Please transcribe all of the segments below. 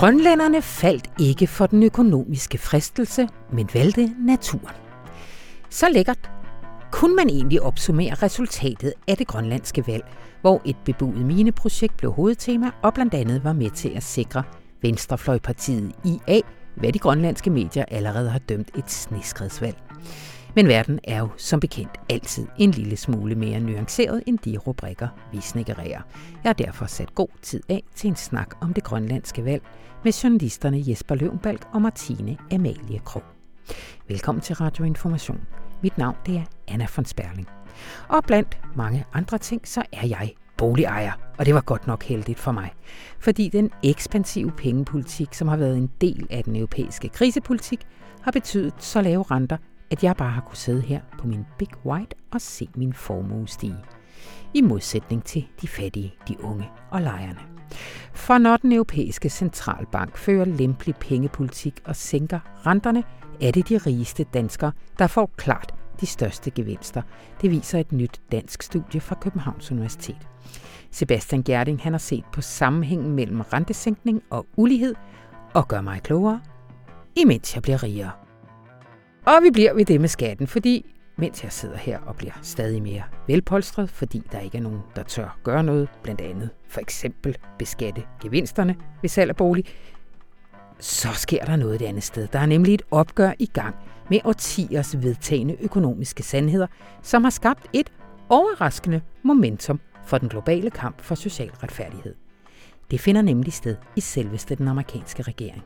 Grønlænderne faldt ikke for den økonomiske fristelse, men valgte naturen. Så lækkert kunne man egentlig opsummere resultatet af det grønlandske valg, hvor et bebudet mineprojekt blev hovedtema og blandt andet var med til at sikre Venstrefløjpartiet IA, hvad de grønlandske medier allerede har dømt et sneskredsvalg. Men verden er jo som bekendt altid en lille smule mere nuanceret end de rubrikker, vi snikkererer. Jeg har derfor sat god tid af til en snak om det grønlandske valg med journalisterne Jesper Løvenbalk og Martine Amalie Krog. Velkommen til Radio Information. Mit navn det er Anna von Sperling. Og blandt mange andre ting, så er jeg boligejer, og det var godt nok heldigt for mig. Fordi den ekspansive pengepolitik, som har været en del af den europæiske krisepolitik, har betydet så lave renter, at jeg bare har kunne sidde her på min Big White og se min formue stige. I modsætning til de fattige, de unge og lejerne. For når den europæiske centralbank fører lempelig pengepolitik og sænker renterne, er det de rigeste danskere, der får klart de største gevinster. Det viser et nyt dansk studie fra Københavns Universitet. Sebastian Gerding han har set på sammenhængen mellem rentesænkning og ulighed og gør mig klogere, imens jeg bliver rigere. Og vi bliver ved det med skatten, fordi mens jeg sidder her og bliver stadig mere velpolstret, fordi der ikke er nogen, der tør gøre noget, blandt andet for eksempel beskatte gevinsterne ved salg af bolig, så sker der noget et andet sted. Der er nemlig et opgør i gang med årtiers vedtagende økonomiske sandheder, som har skabt et overraskende momentum for den globale kamp for social retfærdighed. Det finder nemlig sted i selveste den amerikanske regering.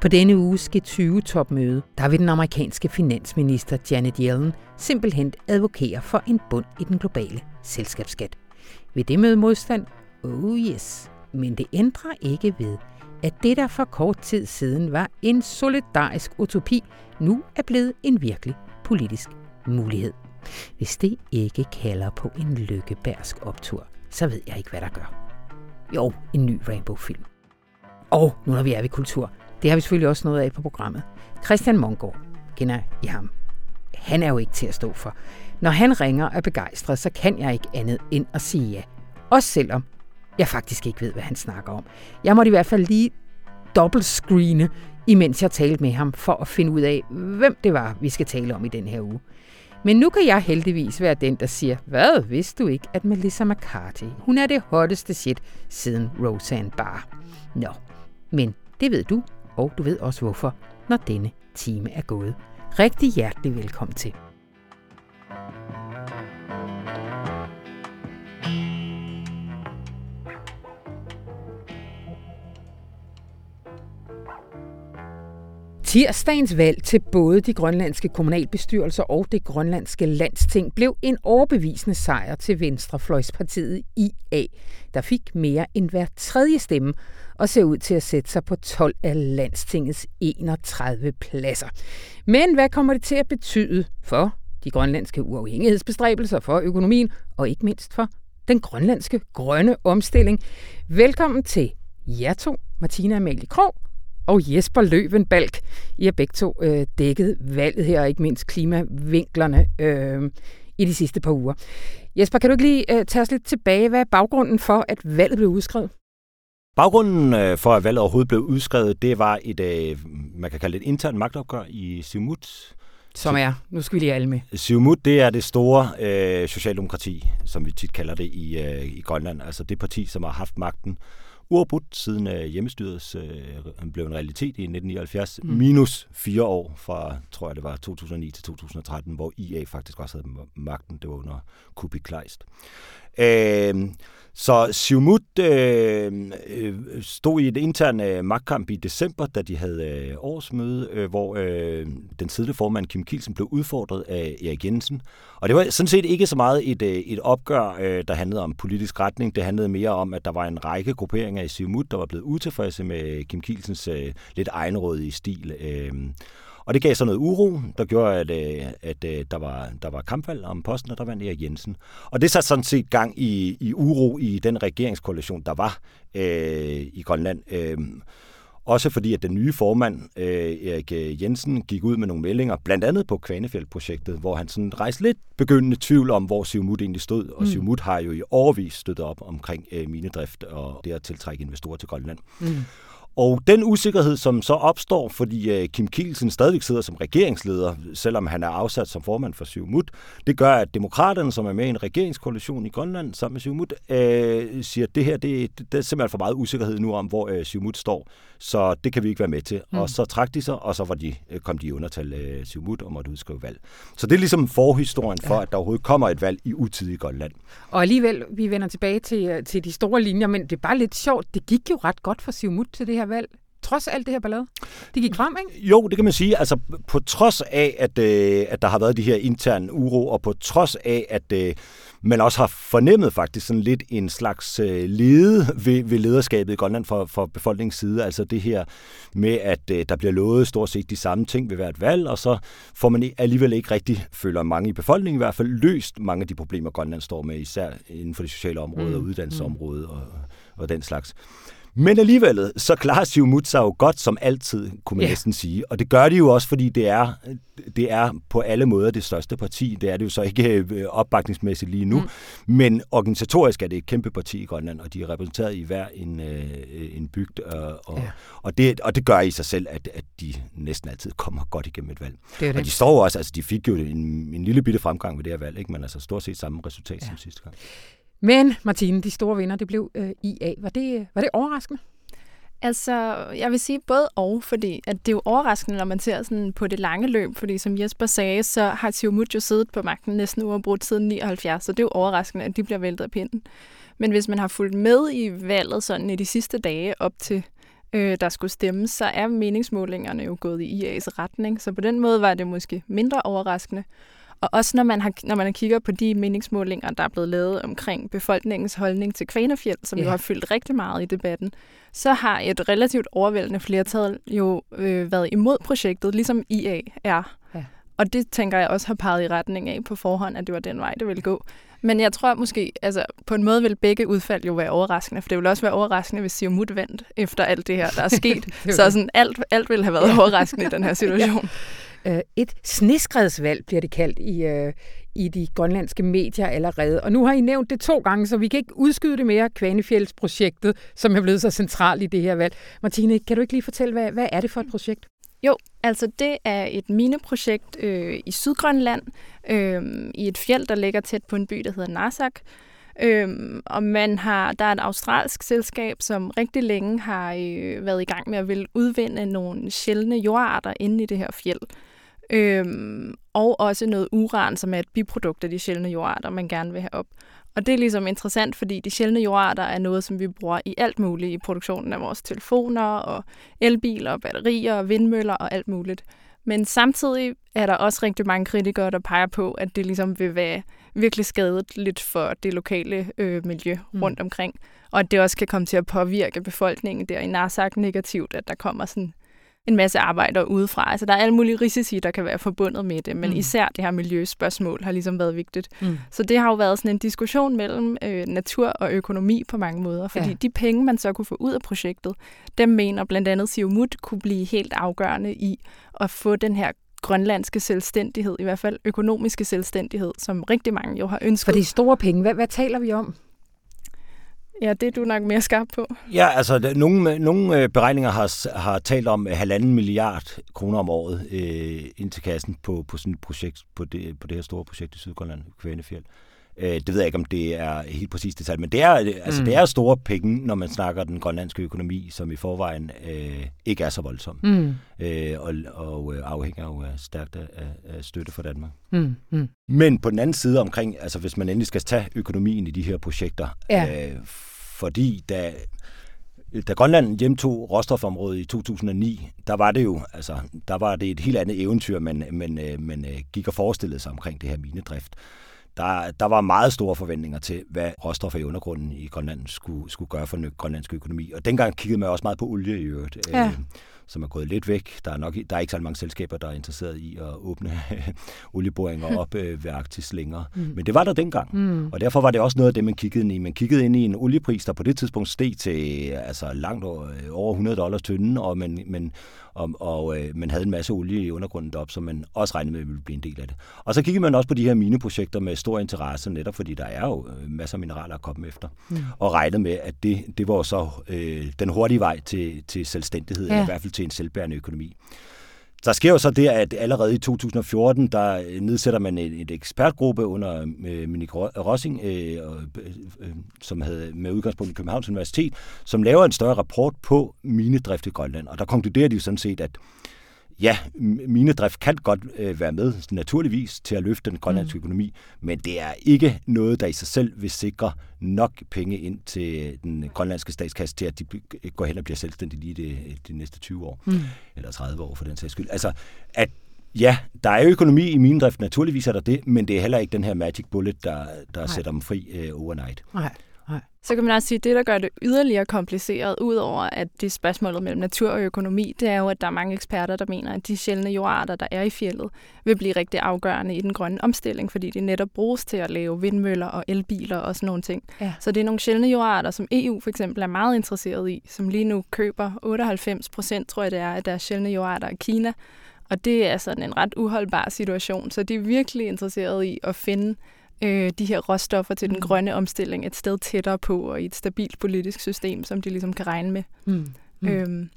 På denne uges G20-topmøde, der vil den amerikanske finansminister Janet Yellen simpelthen advokere for en bund i den globale selskabsskat. Vil det møde modstand? Oh yes. Men det ændrer ikke ved, at det, der for kort tid siden var en solidarisk utopi, nu er blevet en virkelig politisk mulighed. Hvis det ikke kalder på en lykkebærsk optur, så ved jeg ikke, hvad der gør. Jo, en ny Rainbow-film. Og nu når vi er ved kultur, det har vi selvfølgelig også noget af på programmet. Christian Mongård, kender I ham? Han er jo ikke til at stå for. Når han ringer og er begejstret, så kan jeg ikke andet end at sige ja. Også selvom jeg faktisk ikke ved, hvad han snakker om. Jeg måtte i hvert fald lige dobbeltscreene, imens jeg talte med ham, for at finde ud af, hvem det var, vi skal tale om i den her uge. Men nu kan jeg heldigvis være den, der siger, hvad vidste du ikke, at Melissa McCarthy, hun er det hotteste shit siden Roseanne Barr. Nå, men det ved du, og du ved også hvorfor, når denne time er gået. Rigtig hjertelig velkommen til. Tirsdagens valg til både de grønlandske kommunalbestyrelser og det grønlandske landsting blev en overbevisende sejr til Venstrefløjspartiet IA, der fik mere end hver tredje stemme og ser ud til at sætte sig på 12 af landstingets 31 pladser. Men hvad kommer det til at betyde for de grønlandske uafhængighedsbestræbelser, for økonomien og ikke mindst for den grønlandske grønne omstilling? Velkommen til jer to, Martina Amalie Krog og Jesper Løvenbalk. I har begge to øh, dækket valget her, og ikke mindst klimavinklerne øh, i de sidste par uger. Jesper, kan du ikke lige øh, tage os lidt tilbage? Hvad er baggrunden for, at valget blev udskrevet? Baggrunden øh, for, at valget overhovedet blev udskrevet, det var et, øh, man kan kalde det et internt magtopgør i Siumut. Som er, nu skal vi lige alle med. Siumut, det er det store øh, socialdemokrati, som vi tit kalder det i, øh, i Grønland. Altså det parti, som har haft magten uafbrudt siden øh, hjemmestyret øh, blev en realitet i 1979, mm. minus fire år fra, tror jeg det var, 2009 til 2013, hvor IA faktisk også havde magten. Det var under Kubi Kleist. Øh, så Siumut øh, øh, stod i et intern øh, magtkamp i december, da de havde øh, årsmøde, øh, hvor øh, den tidligere formand Kim Kielsen blev udfordret af Erik Jensen. Og det var sådan set ikke så meget et, øh, et opgør, øh, der handlede om politisk retning. Det handlede mere om, at der var en række grupperinger i Siumut, der var blevet utilfredse med Kim Kielsens øh, lidt egenrådige stil. Øh, og det gav så noget uro, der gjorde, at, øh, at, at øh, der, var, der var kampvalg om posten, og der vandt Erik Jensen. Og det satte sådan set gang i, i uro i den regeringskoalition, der var øh, i Grønland. Øh, også fordi, at den nye formand, øh, Erik Jensen, gik ud med nogle meldinger, blandt andet på Kvanefjeld-projektet, hvor han sådan rejste lidt begyndende tvivl om, hvor Siumut egentlig stod. Og mm. Siumut har jo i overvis støttet op omkring øh, minedrift og det at tiltrække investorer til Grønland. Mm. Og den usikkerhed, som så opstår, fordi øh, Kim Kielsen stadigvæk sidder som regeringsleder, selvom han er afsat som formand for Siumut, det gør, at demokraterne, som er med i en regeringskoalition i Grønland sammen med Siumut, øh, siger, at det her det, det er simpelthen for meget usikkerhed nu om, hvor øh, Siumut står, så det kan vi ikke være med til. Mm. Og så trak de sig, og så var de, kom de i undertal uh, Siumut og måtte udskrive valg. Så det er ligesom forhistorien for, ja. at der overhovedet kommer et valg i utidig Grønland. Og alligevel, vi vender tilbage til, til de store linjer, men det er bare lidt sjovt. Det gik jo ret godt for Siumut til det her valg trods alt det her ballade? Det gik frem, ikke? Jo, det kan man sige. Altså, på trods af, at, øh, at der har været de her interne uro, og på trods af, at øh, man også har fornemmet faktisk sådan lidt en slags øh, lede ved, ved lederskabet i Grønland for, for befolkningens side. Altså det her med, at øh, der bliver lovet stort set de samme ting ved hvert valg, og så får man alligevel ikke rigtig, føler mange i befolkningen i hvert fald, løst mange af de problemer, Grønland står med, især inden for det sociale område mm. og uddannelsesområdet og, og den slags. Men alligevel, så klarer Siumut sig jo godt som altid, kunne man ja. næsten sige. Og det gør de jo også, fordi det er, det er på alle måder det største parti. Det er det jo så ikke øh, opbakningsmæssigt lige nu. Mm. Men organisatorisk er det et kæmpe parti i Grønland, og de er repræsenteret i hver en, øh, en bygd. Og, og, ja. og, det, og det gør i sig selv, at, at de næsten altid kommer godt igennem et valg. Det det. Og de står også, altså de fik jo en, en lille bitte fremgang ved det her valg, ikke? men altså stort set samme resultat ja. som sidste gang. Men Martine, de store vinder, det blev øh, IA. Var det, øh, var det overraskende? Altså, jeg vil sige både og, fordi at det er jo overraskende, når man ser sådan på det lange løb, fordi som Jesper sagde, så har Tiumut jo siddet på magten næsten uafbrudt siden 79, så det er jo overraskende, at de bliver væltet af pinden. Men hvis man har fulgt med i valget sådan i de sidste dage op til, øh, der skulle stemmes, så er meningsmålingerne jo gået i IA's retning, så på den måde var det måske mindre overraskende. Og også når man, har, når man kigger på de meningsmålinger, der er blevet lavet omkring befolkningens holdning til Kvanefjeld, som ja. jo har fyldt rigtig meget i debatten, så har et relativt overvældende flertal jo øh, været imod projektet, ligesom IA er. Ja. Og det tænker jeg også har peget i retning af på forhånd, at det var den vej, det ville gå. Men jeg tror måske, altså på en måde vil begge udfald jo være overraskende, for det vil også være overraskende, hvis Siumut vandt efter alt det her, der er sket. så sådan alt, alt ville have været overraskende i den her situation. ja. Øh, et sneskredsvalg bliver det kaldt i, øh, i de grønlandske medier allerede. Og nu har I nævnt det to gange, så vi kan ikke udskyde det mere, Kvanefjeldsprojektet, som er blevet så centralt i det her valg. Martine, kan du ikke lige fortælle, hvad, hvad er det for et projekt? Jo, altså det er et mineprojekt øh, i Sydgrønland, øh, i et fjeld, der ligger tæt på en by, der hedder Narsak. Øhm, og man har, der er et australsk selskab, som rigtig længe har øh, været i gang med at vil udvinde nogle sjældne jordarter inde i det her fjeld. Øhm, og også noget uran, som er et biprodukt af de sjældne jordarter, man gerne vil have op. Og det er ligesom interessant, fordi de sjældne jordarter er noget, som vi bruger i alt muligt i produktionen af vores telefoner og elbiler og batterier og vindmøller og alt muligt. Men samtidig er der også rigtig mange kritikere, der peger på, at det ligesom vil være virkelig skadet lidt for det lokale øh, miljø mm. rundt omkring. Og at det også kan komme til at påvirke befolkningen der i Narsak negativt, at der kommer sådan en masse arbejder udefra. Altså, der er alle mulige risici, der kan være forbundet med det, men mm. især det her miljøspørgsmål har ligesom været vigtigt. Mm. Så det har jo været sådan en diskussion mellem øh, natur og økonomi på mange måder, fordi ja. de penge, man så kunne få ud af projektet, dem mener blandt andet Siumut kunne blive helt afgørende i at få den her grønlandske selvstændighed, i hvert fald økonomiske selvstændighed, som rigtig mange jo har ønsket. For det er store penge. Hvad, hvad taler vi om? Ja, det er du nok mere skarp på. Ja, altså nogle, nogle øh, beregninger har, har talt om øh, halvanden milliard kroner om året øh, ind til kassen på, på sådan et projekt, på det, på det her store projekt i Sydgrønland, Kvænefjeld. Øh, det ved jeg ikke, om det er helt præcist det tal, men det er, altså, mm. det er store penge, når man snakker den grønlandske økonomi, som i forvejen øh, ikke er så voldsom, mm. øh, og, og øh, afhænger jo af stærkt af, af støtte fra Danmark. Mm. Mm. Men på den anden side omkring, altså hvis man endelig skal tage økonomien i de her projekter, ja. øh, fordi da da Grønland hjemtog råstofområdet i 2009, der var det jo, altså, der var det et helt andet eventyr, man, man, øh, man øh, gik og forestillede sig omkring det her minedrift der, der var meget store forventninger til, hvad råstoffer i undergrunden i Grønland skulle, skulle gøre for den grønlandske økonomi. Og dengang kiggede man også meget på olie i øvrigt. Ja. Øh, som er gået lidt væk. Der er, nok, der er ikke så mange selskaber, der er interesseret i at åbne olieboringer op øh, ved Arktis længere. Mm. Men det var der dengang, mm. og derfor var det også noget af det, man kiggede ind i. Man kiggede ind i en oliepris, der på det tidspunkt steg til altså, langt over, over 100 dollars tynden, og man, man, og, og øh, man havde en masse olie i undergrunden op, som man også regnede med ville blive en del af det. Og så kiggede man også på de her mineprojekter med stor interesse, netop fordi der er jo øh, masser af mineraler at komme efter, mm. og regnede med, at det, det var så øh, den hurtige vej til, til selvstændighed, ja. eller i hvert fald til en selvbærende økonomi. Der sker jo så det, at allerede i 2014, der øh, nedsætter man en, et ekspertgruppe under øh, Minik Rossing, øh, øh, øh, som havde med udgangspunkt i Københavns Universitet, som laver en større rapport på minedrift i Grønland. Og der konkluderer de jo sådan set, at ja, minedrift kan godt øh, være med, naturligvis, til at løfte den grønlandske mm. økonomi, men det er ikke noget, der i sig selv vil sikre nok penge ind til den grønlandske statskasse til, at de går hen og bliver selvstændige lige de, de næste 20 år, mm. eller 30 år for den sags skyld. Altså, at Ja, der er økonomi i minedrift, naturligvis er der det, men det er heller ikke den her magic bullet, der, der sætter dem fri uh, overnight. Nej. Nej. Så kan man også sige, at det, der gør det yderligere kompliceret, udover at det spørgsmålet mellem natur og økonomi, det er jo, at der er mange eksperter, der mener, at de sjældne jordarter, der er i fjellet, vil blive rigtig afgørende i den grønne omstilling, fordi de netop bruges til at lave vindmøller og elbiler og sådan nogle ting. Ja. Så det er nogle sjældne jordarter, som EU for eksempel er meget interesseret i, som lige nu køber 98 procent, tror jeg det er, af deres sjældne jordarter i Kina. Og det er sådan en ret uholdbar situation, så de er virkelig interesseret i at finde øh, de her råstoffer til den mm. grønne omstilling et sted tættere på og i et stabilt politisk system, som de ligesom kan regne med. Mm. Mm. Øhm,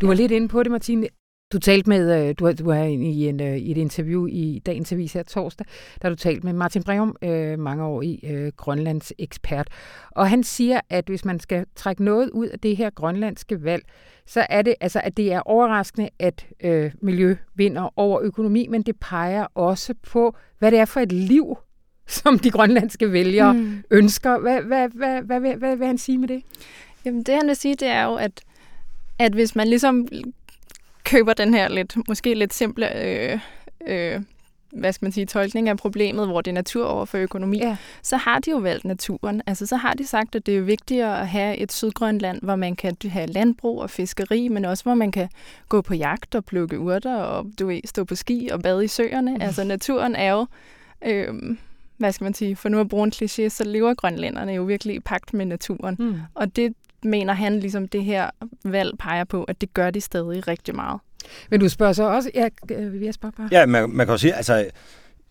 du var ja. lidt inde på det, Martine. Du talte med, øh, du, du er i, en, øh, i et interview i dagens avis her torsdag, der du talt med Martin Breum, øh, mange år i øh, Grønlands ekspert. Og han siger, at hvis man skal trække noget ud af det her grønlandske valg, så er det, altså, at det er overraskende, at øh, miljø vinder over økonomi, men det peger også på, hvad det er for et liv, som de grønlandske vælgere mm. ønsker. Hvad, hvad, hvad, hvad, hvad, hvad vil han sige med det? Jamen det han vil sige, det er jo, at, at hvis man ligesom køber den her lidt, måske lidt simple øh, øh, hvad skal man sige, tolkning af problemet, hvor det er natur over for økonomi, ja. så har de jo valgt naturen. Altså så har de sagt, at det er vigtigere at have et sydgrønland, hvor man kan have landbrug og fiskeri, men også hvor man kan gå på jagt og plukke urter og du ved, stå på ski og bade i søerne. Mm. Altså naturen er jo øh, hvad skal man sige, for nu at bruge en kliché, så lever grønlænderne jo virkelig i pagt med naturen. Mm. Og det mener han ligesom det her valg peger på, at det gør de stadig rigtig meget. Men du spørger så også, ja, vil jeg spørge bare? Ja, man, man kan jo sige, altså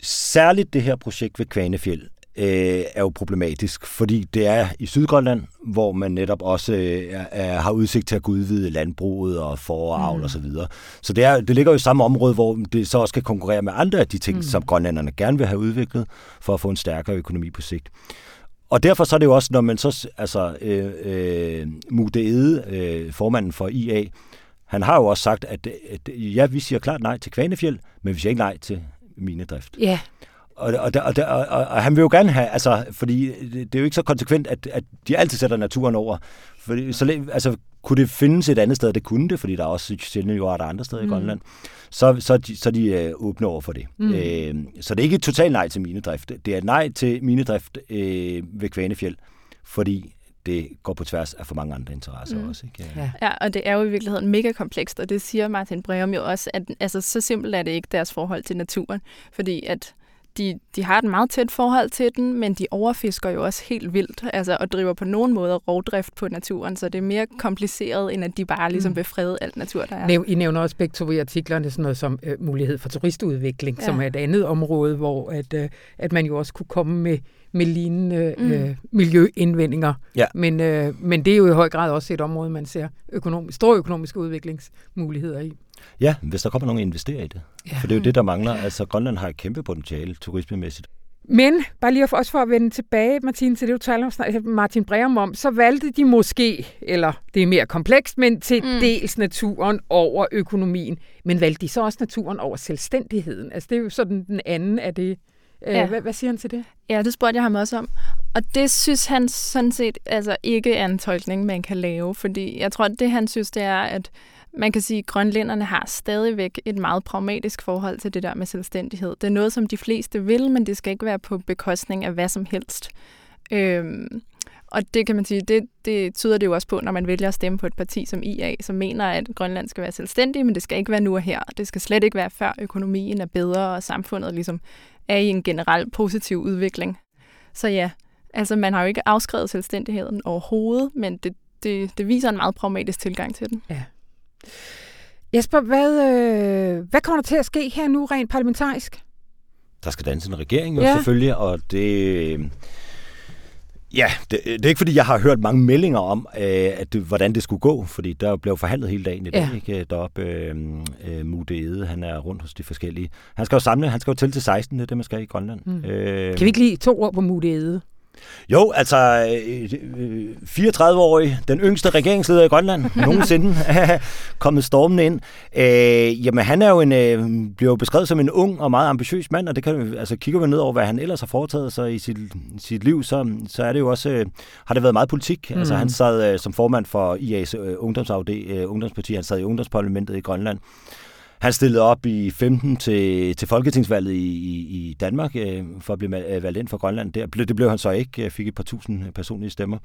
særligt det her projekt ved Kvanefjeld øh, er jo problematisk, fordi det er i Sydgrønland, hvor man netop også øh, er, har udsigt til at kunne udvide landbruget og foravl mm. og så videre. Så det, er, det ligger jo i samme område, hvor det så også skal konkurrere med andre af de ting, mm. som grønlanderne gerne vil have udviklet, for at få en stærkere økonomi på sigt. Og derfor så er det jo også, når man så, altså øh, øh, Mude Ede, øh, formanden for IA, han har jo også sagt, at, at ja, vi siger klart nej til Kvanefjeld, men vi siger ikke nej til minedrift. Ja. Og, og, og, og, og, og han vil jo gerne have, altså, fordi det er jo ikke så konsekvent, at, at de altid sætter naturen over. Fordi, så, altså, kunne det findes et andet sted, det kunne det, fordi der er også sjældne jordarter andre steder mm. i Grønland, så, så, de, så de øh, åbne over for det. Mm. Øh, så det er ikke et totalt nej til minedrift. Det er et nej til minedrift øh, ved Kvanefjeld, fordi det går på tværs af for mange andre interesser mm. også. Ikke? Ja. ja, og det er jo i virkeligheden mega komplekst, og det siger Martin Breum jo også, at altså, så simpelt er det ikke deres forhold til naturen, fordi at de, de har et meget tæt forhold til den, men de overfisker jo også helt vildt, altså, og driver på nogen måde rovdrift på naturen, så det er mere kompliceret, end at de bare ligesom vil frede alt natur, der er. I nævner også begge to i artiklerne sådan noget som øh, mulighed for turistudvikling, ja. som er et andet område, hvor at, øh, at man jo også kunne komme med med lignende mm. øh, miljøindvendinger. Ja. Men, øh, men det er jo i høj grad også et område, man ser økonomisk, store økonomiske udviklingsmuligheder i. Ja, hvis der kommer nogen, der investerer i det. Ja. For det er jo det, der mangler. Altså, Grønland har et kæmpe potentiale turismemæssigt. Men, bare lige for, også for at vende tilbage, Martin, til det, du taler om, Martin Breum om, så valgte de måske, eller det er mere komplekst, men til mm. dels naturen over økonomien. Men valgte de så også naturen over selvstændigheden? Altså, det er jo sådan den anden af det. Øh, ja. Hvad, hvad siger han til det? Ja, det spurgte jeg ham også om. Og det synes han sådan set altså ikke er en tolkning, man kan lave. Fordi jeg tror, at det han synes, det er, at man kan sige, at grønlænderne har stadigvæk et meget pragmatisk forhold til det der med selvstændighed. Det er noget, som de fleste vil, men det skal ikke være på bekostning af hvad som helst. Øhm, og det kan man sige, det, det tyder det jo også på, når man vælger at stemme på et parti som IA, som mener, at Grønland skal være selvstændig, men det skal ikke være nu og her. Det skal slet ikke være før økonomien er bedre, og samfundet ligesom er i en generel positiv udvikling. Så ja, altså man har jo ikke afskrevet selvstændigheden overhovedet, men det, det, det viser en meget pragmatisk tilgang til den. Ja. Jesper, hvad, øh, hvad kommer der til at ske her nu rent parlamentarisk? der skal danse en regering jo ja. selvfølgelig, og det... Ja, det, det er ikke fordi, jeg har hørt mange meldinger om, øh, at det, hvordan det skulle gå, fordi der blev forhandlet hele dagen i dag, ja. ikke? Deroppe, øh, øh, Mude Ede, han er rundt hos de forskellige. Han skal jo samle, han skal jo til til 16, det er det, man skal i Grønland. Mm. Øh, kan vi ikke lige to ord på Mude Ede? Jo, altså 34-årig, øh, den yngste regeringsleder i Grønland nogensinde, kommet stormen ind. Øh, jamen, han er jo en, øh, bliver jo beskrevet som en ung og meget ambitiøs mand, og det kan altså kigger vi ned over, hvad han ellers har foretaget sig i sit, sit liv, så, så er det jo også, øh, har det været meget politik. Mm. Altså, han sad øh, som formand for IA's øh, ungdomsafd, øh, ungdomsparti, han sad i ungdomsparlamentet i Grønland. Han stillede op i 15 til, til folketingsvalget i, i, i Danmark øh, for at blive øh, valgt ind for Grønland. Der, det blev han så ikke, fik et par tusind personlige stemmer.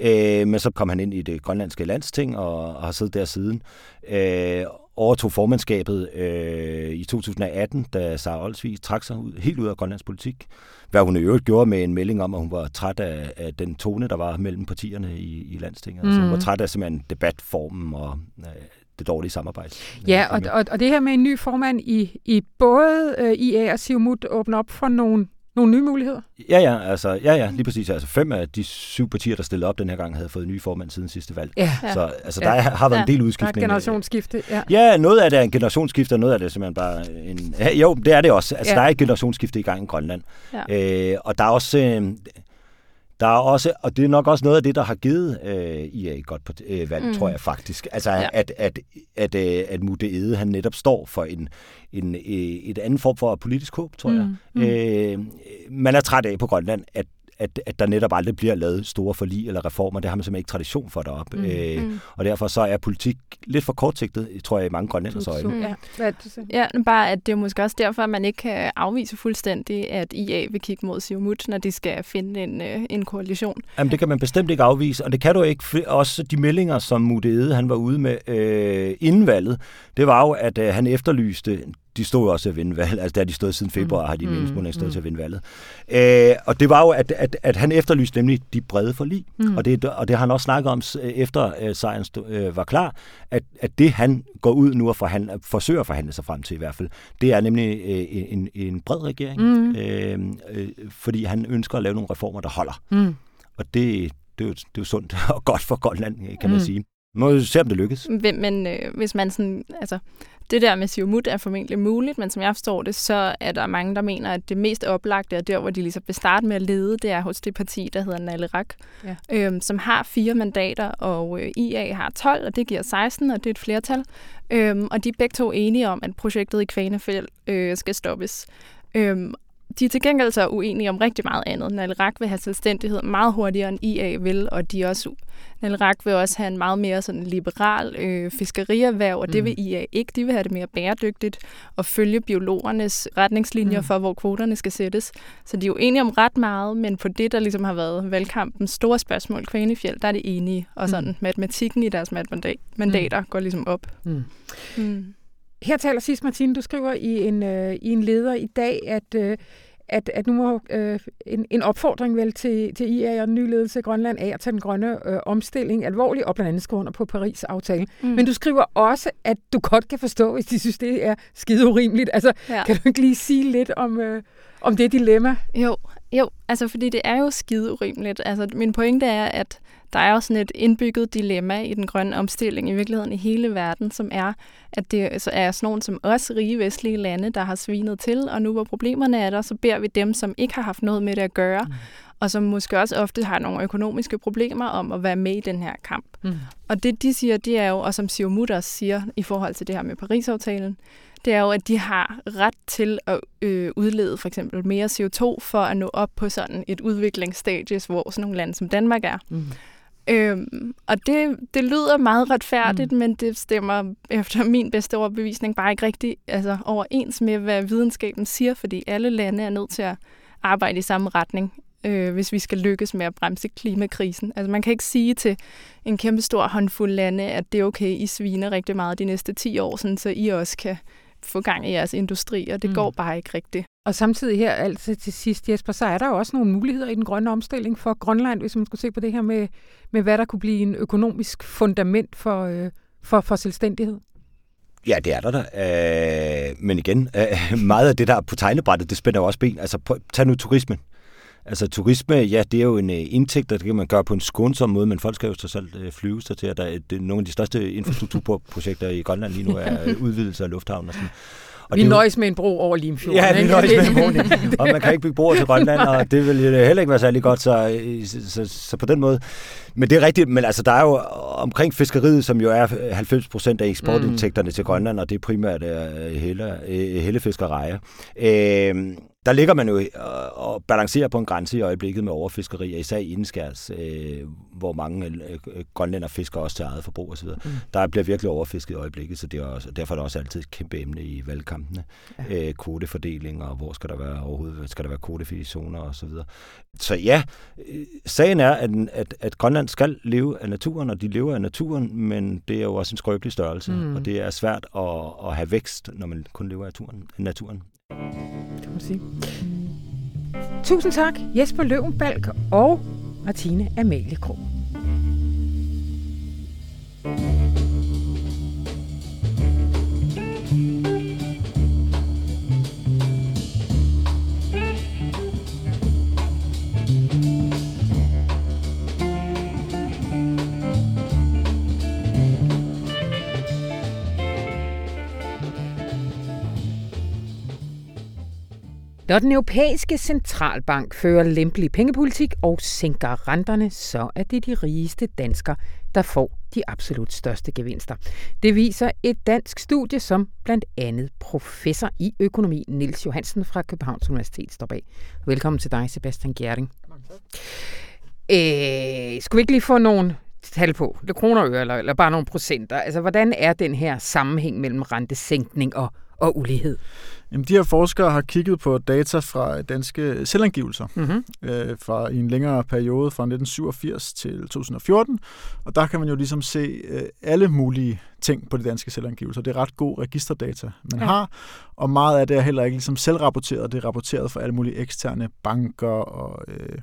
Øh, men så kom han ind i det grønlandske landsting og, og har siddet der siden. Øh, overtog formandskabet øh, i 2018, da Sara Olsvig trak sig ud, helt ud af Grønlands politik. Hvad hun i øvrigt gjorde med en melding om, at hun var træt af, af den tone, der var mellem partierne i, i landstinget. Mm. Altså, hun var mm. træt af simpelthen debatformen og øh, det dårlige samarbejde. Ja, og, og, og det her med en ny formand i, i både øh, IA og Siumut åbner op for nogle nogle nye muligheder? Ja, ja, altså, ja, ja, lige præcis. Altså, fem af de syv partier, der stillede op den her gang, havde fået nye formand siden sidste valg. Ja. Så altså, der ja. har været ja. en del udskiftning. Der er generationsskifte, ja. Ja, noget af det er en generationsskifte, og noget af det er simpelthen bare en... Ja, jo, det er det også. Altså, ja. der er et generationsskifte i gang i Grønland. Ja. Øh, og der er også... Øh, der er også, og det er nok også noget af det, der har givet øh, IA et godt øh, valg, mm. tror jeg faktisk. Altså, ja. at, at, at, øh, at Mude Ede, han netop står for en, en, øh, et andet form for politisk håb, tror mm. jeg. Mm. Øh, man er træt af på Grønland, at at, at der netop aldrig bliver lavet store forlig eller reformer. Det har man simpelthen ikke tradition for deroppe. Mm. Øh, mm. Og derfor så er politik lidt for kortsigtet, tror jeg, i mange grønlænders øjne. Ja. Hvad ja, bare at det er måske også derfor, at man ikke kan afvise fuldstændig, at IA vil kigge mod Siumut, når de skal finde en, øh, en koalition. Jamen, det kan man bestemt ikke afvise, og det kan du ikke. Også de meldinger, som Mudede han var ude med øh, inden valget, det var jo, at øh, han efterlyste de stod jo også til at vinde valget. Altså, der de stået siden februar, har de mm. meningsmålinger stået mm. til at vinde valget. Øh, og det var jo, at, at, at han efterlyste nemlig de brede forlig. Mm. Og, det, og det har han også snakket om, efter øh, sejren øh, var klar, at, at det han går ud nu og forhandle, forsøger at forhandle sig frem til i hvert fald, det er nemlig øh, en, en bred regering. Mm. Øh, øh, fordi han ønsker at lave nogle reformer, der holder. Mm. Og det, det, er jo, det er jo sundt og godt for Grønland, kan man mm. sige. Må se, om det lykkes. Men, men øh, hvis man sådan, altså, det der med Siumut er formentlig muligt, men som jeg forstår det, så er der mange, der mener, at det mest oplagte er der, hvor de ligesom vil starte med at lede, det er hos det parti, der hedder Nalerak, ja. øhm, som har fire mandater, og øh, IA har 12, og det giver 16, og det er et flertal. Øhm, og de er begge to enige om, at projektet i Kvanefæld øh, skal stoppes. Øhm, de er til gengæld så uenige om rigtig meget andet. Nalrak vil have selvstændighed meget hurtigere end IA vil, og de også, Nalrak vil også have en meget mere sådan liberal øh, fiskerierhverv, og det mm. vil IA ikke. De vil have det mere bæredygtigt og følge biologernes retningslinjer mm. for, hvor kvoterne skal sættes. Så de er jo enige om ret meget, men på det, der ligesom har været valgkampens store spørgsmål, Kvanefjeld, der er det enige. Og sådan mm. matematikken i deres mandater mm. går ligesom op. Mm. Mm. Her taler sidst, Martine, du skriver i en, øh, i en leder i dag, at, øh, at, at nu må øh, en, en opfordring vel til, til IA og den nye ledelse i Grønland af at tage den grønne øh, omstilling alvorligt, og blandt andet skrive under på Paris-aftalen. Mm. Men du skriver også, at du godt kan forstå, hvis de synes, det er skide urimeligt. Altså, ja. kan du ikke lige sige lidt om, øh, om det dilemma? Jo, jo, altså fordi det er jo skide urimeligt. Altså, min pointe er, at der er jo sådan et indbygget dilemma i den grønne omstilling i virkeligheden i hele verden, som er, at det er sådan nogen som os, rige vestlige lande, der har svinet til, og nu hvor problemerne er der, så beder vi dem, som ikke har haft noget med det at gøre, mm. og som måske også ofte har nogle økonomiske problemer om at være med i den her kamp. Mm. Og det de siger, det er jo, og som Siomut også siger i forhold til det her med Paris-aftalen, det er jo, at de har ret til at øh, udlede for eksempel mere CO2 for at nå op på sådan et udviklingsstadie, hvor sådan nogle lande som Danmark er. Mm. Øhm, og det, det lyder meget retfærdigt, mm. men det stemmer efter min bedste overbevisning bare ikke rigtig altså, overens med, hvad videnskaben siger, fordi alle lande er nødt til at arbejde i samme retning, øh, hvis vi skal lykkes med at bremse klimakrisen. Altså man kan ikke sige til en kæmpe stor håndfuld lande, at det er okay, I sviner rigtig meget de næste 10 år, sådan, så I også kan få gang i jeres industri, og det mm. går bare ikke rigtigt. Og samtidig her, altså til sidst, Jesper, så er der jo også nogle muligheder i den grønne omstilling for Grønland, hvis man skulle se på det her med, med hvad der kunne blive en økonomisk fundament for, øh, for, for selvstændighed. Ja, det er der da. Øh, men igen, øh, meget af det, der er på tegnebrættet, det spænder jo også ben. Altså, tag nu turismen. Altså turisme, ja, det er jo en uh, indtægt, der kan man gøre på en skånsom måde, men folk skal jo så selv uh, flyve sig til, at der er, det, nogle af de største infrastrukturprojekter i Grønland lige nu er uh, udvidelse af lufthavn og sådan. Og vi nøjes med en bro over Limfjorden. Ja, vi nøjes med en bro. og man kan ikke bygge broer til Grønland, og det vil heller ikke være særlig godt, så, så, så, så på den måde. Men det er rigtigt, men altså, der er jo omkring fiskeriet, som jo er 90 procent af eksportindtægterne mm. til Grønland, og det er primært uh, helle, uh, hellefisk og rejer. Uh, der ligger man jo og balancerer på en grænse i øjeblikket med overfiskeri, især i indskærs, øh, hvor mange øh, grønlænder fisker også til eget forbrug osv. Mm. Der bliver virkelig overfisket i øjeblikket, så det er også, derfor er det også altid et kæmpe emne i valgkampene. Ja. Øh, kvotefordeling, og hvor skal der være overhovedet, skal der være kvotefri zoner osv. Så, så ja, øh, sagen er, at, at, at Grønland skal leve af naturen, og de lever af naturen, men det er jo også en skrøbelig størrelse, mm. og det er svært at, at have vækst, når man kun lever af naturen. naturen. Det må sige. Tusind tak, Jesper Løvenbalk og Martine Amalie Krog. Når den europæiske centralbank fører lempelig pengepolitik og sænker renterne, så er det de rigeste danskere, der får de absolut største gevinster. Det viser et dansk studie, som blandt andet professor i økonomi Nils Johansen fra Københavns Universitet står bag. Velkommen til dig, Sebastian Gjerding. Øh, skulle vi ikke lige få nogle tal på, det kroner og øre, eller, eller bare nogle procenter? Altså, hvordan er den her sammenhæng mellem rentesænkning og, og ulighed? Jamen, de her forskere har kigget på data fra danske selvangivelser mm-hmm. øh, fra i en længere periode fra 1987 til 2014, og der kan man jo ligesom se øh, alle mulige ting på de danske selvangivelser. Det er ret god registerdata, man ja. har, og meget af det er heller ikke ligesom selvrapporteret. Det er rapporteret for alle mulige eksterne banker og øh,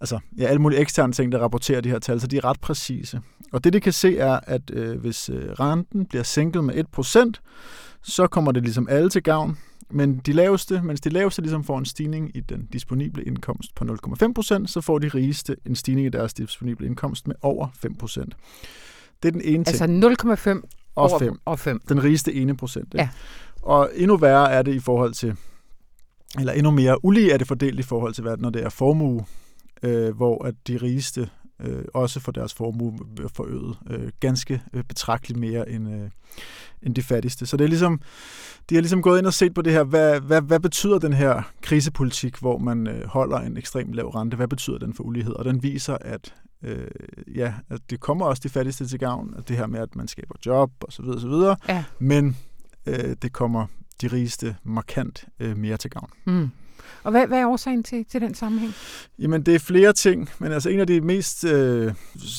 altså, ja, alle mulige eksterne ting, der rapporterer de her tal, så de er ret præcise. Og det, de kan se, er, at øh, hvis øh, renten bliver sænket med 1%, så kommer det ligesom alle til gavn. Men de laveste, mens de laveste ligesom får en stigning i den disponible indkomst på 0,5%, så får de rigeste en stigning i deres disponible indkomst med over 5%. Det er den ene altså ting. Altså 0,5 og 5. Og 5. Den rigeste ene procent. Ja. Og endnu værre er det i forhold til, eller endnu mere ulige er det fordelt i forhold til, hvad, når det er formue, øh, hvor at de rigeste øh, også for deres formue forøget øh, ganske øh, betragteligt mere end, øh, end de fattigste. Så det er ligesom, de har ligesom gået ind og set på det her, hvad, hvad, hvad betyder den her krisepolitik, hvor man øh, holder en ekstremt lav rente, hvad betyder den for ulighed? Og den viser, at øh, ja, at det kommer også de fattigste til gavn, at det her med, at man skaber job og så videre, så videre. Ja. men øh, det kommer de rigeste markant øh, mere til gavn. Mm. Og hvad, hvad er årsagen til, til den sammenhæng? Jamen, det er flere ting, men altså en af de mest øh,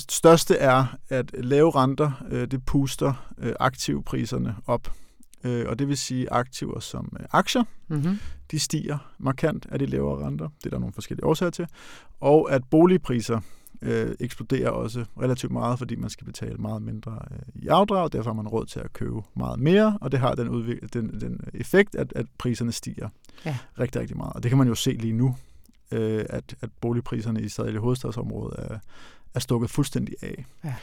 største er, at lave renter, øh, det puster øh, aktivpriserne op. Øh, og det vil sige aktiver som øh, aktier, mm-hmm. de stiger markant af de lavere renter. Det er der nogle forskellige årsager til. Og at boligpriser øh, eksploderer også relativt meget, fordi man skal betale meget mindre øh, i afdrag, derfor har man råd til at købe meget mere, og det har den, udvik- den, den effekt, at, at priserne stiger ja. rigtig, rigtig meget. Og det kan man jo se lige nu, øh, at, at boligpriserne i stadig hovedstadsområdet er, er stukket fuldstændig af. Ja.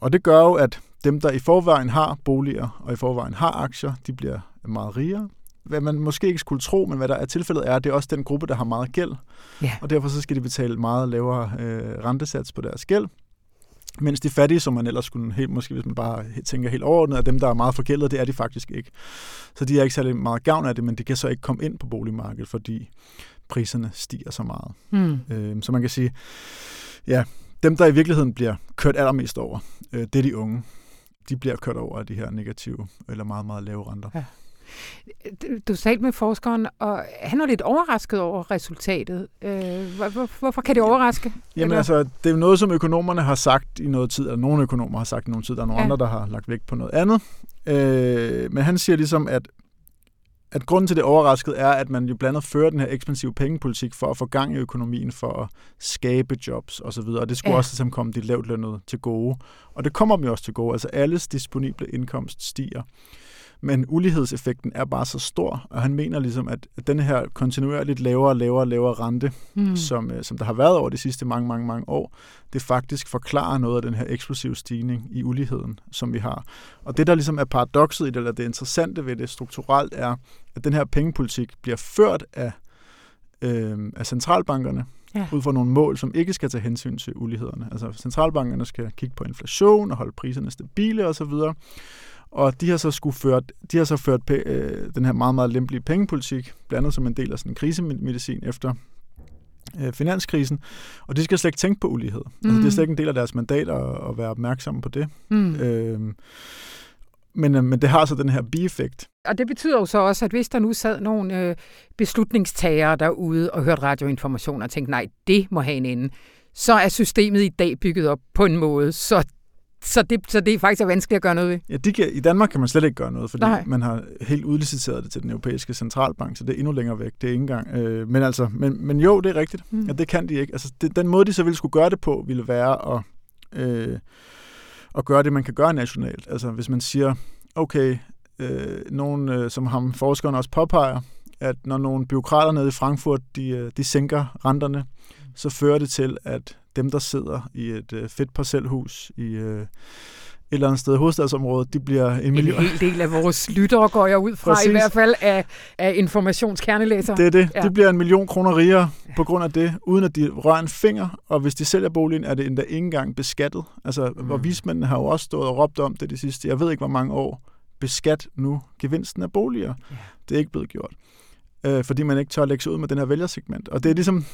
Og det gør jo, at dem, der i forvejen har boliger og i forvejen har aktier, de bliver meget rigere. Hvad man måske ikke skulle tro, men hvad der er tilfældet er, det er også den gruppe, der har meget gæld. Ja. Og derfor så skal de betale meget lavere øh, rentesats på deres gæld. Mens de fattige, som man ellers skulle helt, måske hvis man bare tænker helt overordnet, at dem, der er meget forgældet, det er de faktisk ikke. Så de er ikke særlig meget gavn af det, men de kan så ikke komme ind på boligmarkedet, fordi priserne stiger så meget. Mm. Øh, så man kan sige, ja, dem, der i virkeligheden bliver kørt allermest over, øh, det er de unge. De bliver kørt over af de her negative eller meget, meget lave renter. Ja. Du talte med forskeren, og han er lidt overrasket over resultatet. Øh, hvorfor kan det overraske? Jamen eller? altså, det er noget, som økonomerne har sagt i noget tid, eller nogle økonomer har sagt i noget tid, der er nogle ja. andre, der har lagt vægt på noget andet. Øh, men han siger ligesom, at at grunden til det overrasket er, at man jo blandt andet fører den her ekspansive pengepolitik for at få gang i økonomien, for at skabe jobs osv., og, og det skulle ja. også ligesom komme de lavt lønnede til gode. Og det kommer dem jo også til gode, altså alles disponible indkomst stiger. Men ulighedseffekten er bare så stor, og han mener ligesom, at den her kontinuerligt lavere og lavere lavere rente, mm. som, øh, som der har været over de sidste mange, mange, mange år, det faktisk forklarer noget af den her eksplosive stigning i uligheden, som vi har. Og det, der ligesom er paradokset i det, eller det interessante ved det strukturelt, er, at den her pengepolitik bliver ført af, øh, af centralbankerne, ja. ud fra nogle mål, som ikke skal tage hensyn til ulighederne. Altså centralbankerne skal kigge på inflation og holde priserne stabile osv., og de har så skulle ført, de har så ført øh, den her meget, meget lempelige pengepolitik, blandt andet som en del af sådan en krisemedicin efter øh, finanskrisen, og de skal slet ikke tænke på ulighed. Mm. Altså, det er slet ikke en del af deres mandat at, at være opmærksomme på det. Mm. Øh, men, øh, men det har så den her bieffekt. Og det betyder jo så også, at hvis der nu sad nogle øh, beslutningstagere derude og hørte radioinformation og tænkte, nej, det må have en ende, så er systemet i dag bygget op på en måde, så så det, så det er faktisk er vanskeligt at gøre noget ved? Ja, de kan, i Danmark kan man slet ikke gøre noget, fordi Nej. man har helt udliciteret det til den europæiske centralbank, så det er endnu længere væk. Det er ikke engang. Øh, men, altså, men, men jo, det er rigtigt. Mm. Ja, det kan de ikke. Altså, det, den måde, de så ville skulle gøre det på, ville være at, øh, at gøre det, man kan gøre nationalt. Altså hvis man siger, okay, øh, nogen, øh, som ham forskeren også påpeger, at når nogle byråkrater nede i Frankfurt, de, øh, de sænker renterne, så fører det til, at dem, der sidder i et øh, fedt parcelhus i øh, et eller andet sted i hovedstadsområdet, de bliver en million. En hel del af vores lyttere går jeg ud fra, Præcis. i hvert fald af, af informationskernelæser. Det er det. Ja. De bliver en million kroner rigere på grund af det, uden at de rører en finger, og hvis de sælger boligen, er det endda ikke engang beskattet. Altså, mm. hvor vismændene har jo også stået og råbt om det de sidste, jeg ved ikke hvor mange år, beskat nu gevinsten af boliger. Ja. Det er ikke blevet gjort øh, fordi man ikke tør at lægge sig ud med den her vælgersegment. Og det er ligesom,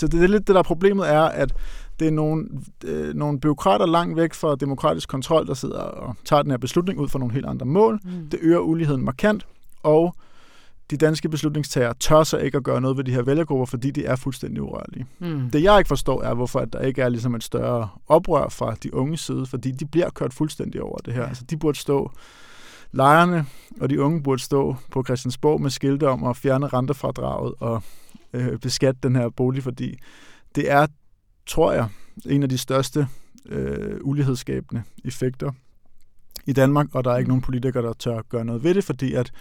så det er lidt det der problemet er, at det er nogle, øh, nogle byråkrater langt væk fra demokratisk kontrol, der sidder og tager den her beslutning ud fra nogle helt andre mål. Mm. Det øger uligheden markant, og de danske beslutningstagere tør så ikke at gøre noget ved de her vælgergrupper, fordi de er fuldstændig urørlige. Mm. Det jeg ikke forstår er, hvorfor at der ikke er ligesom et større oprør fra de unge side, fordi de bliver kørt fuldstændig over det her. Ja. Altså, de burde stå lejerne og de unge burde stå på Christiansborg med skilte om at fjerne rentefradraget og øh, beskatte den her bolig, fordi det er, tror jeg, en af de største øh, ulighedsskabende effekter i Danmark, og der er ikke nogen politikere, der tør gøre noget ved det, fordi at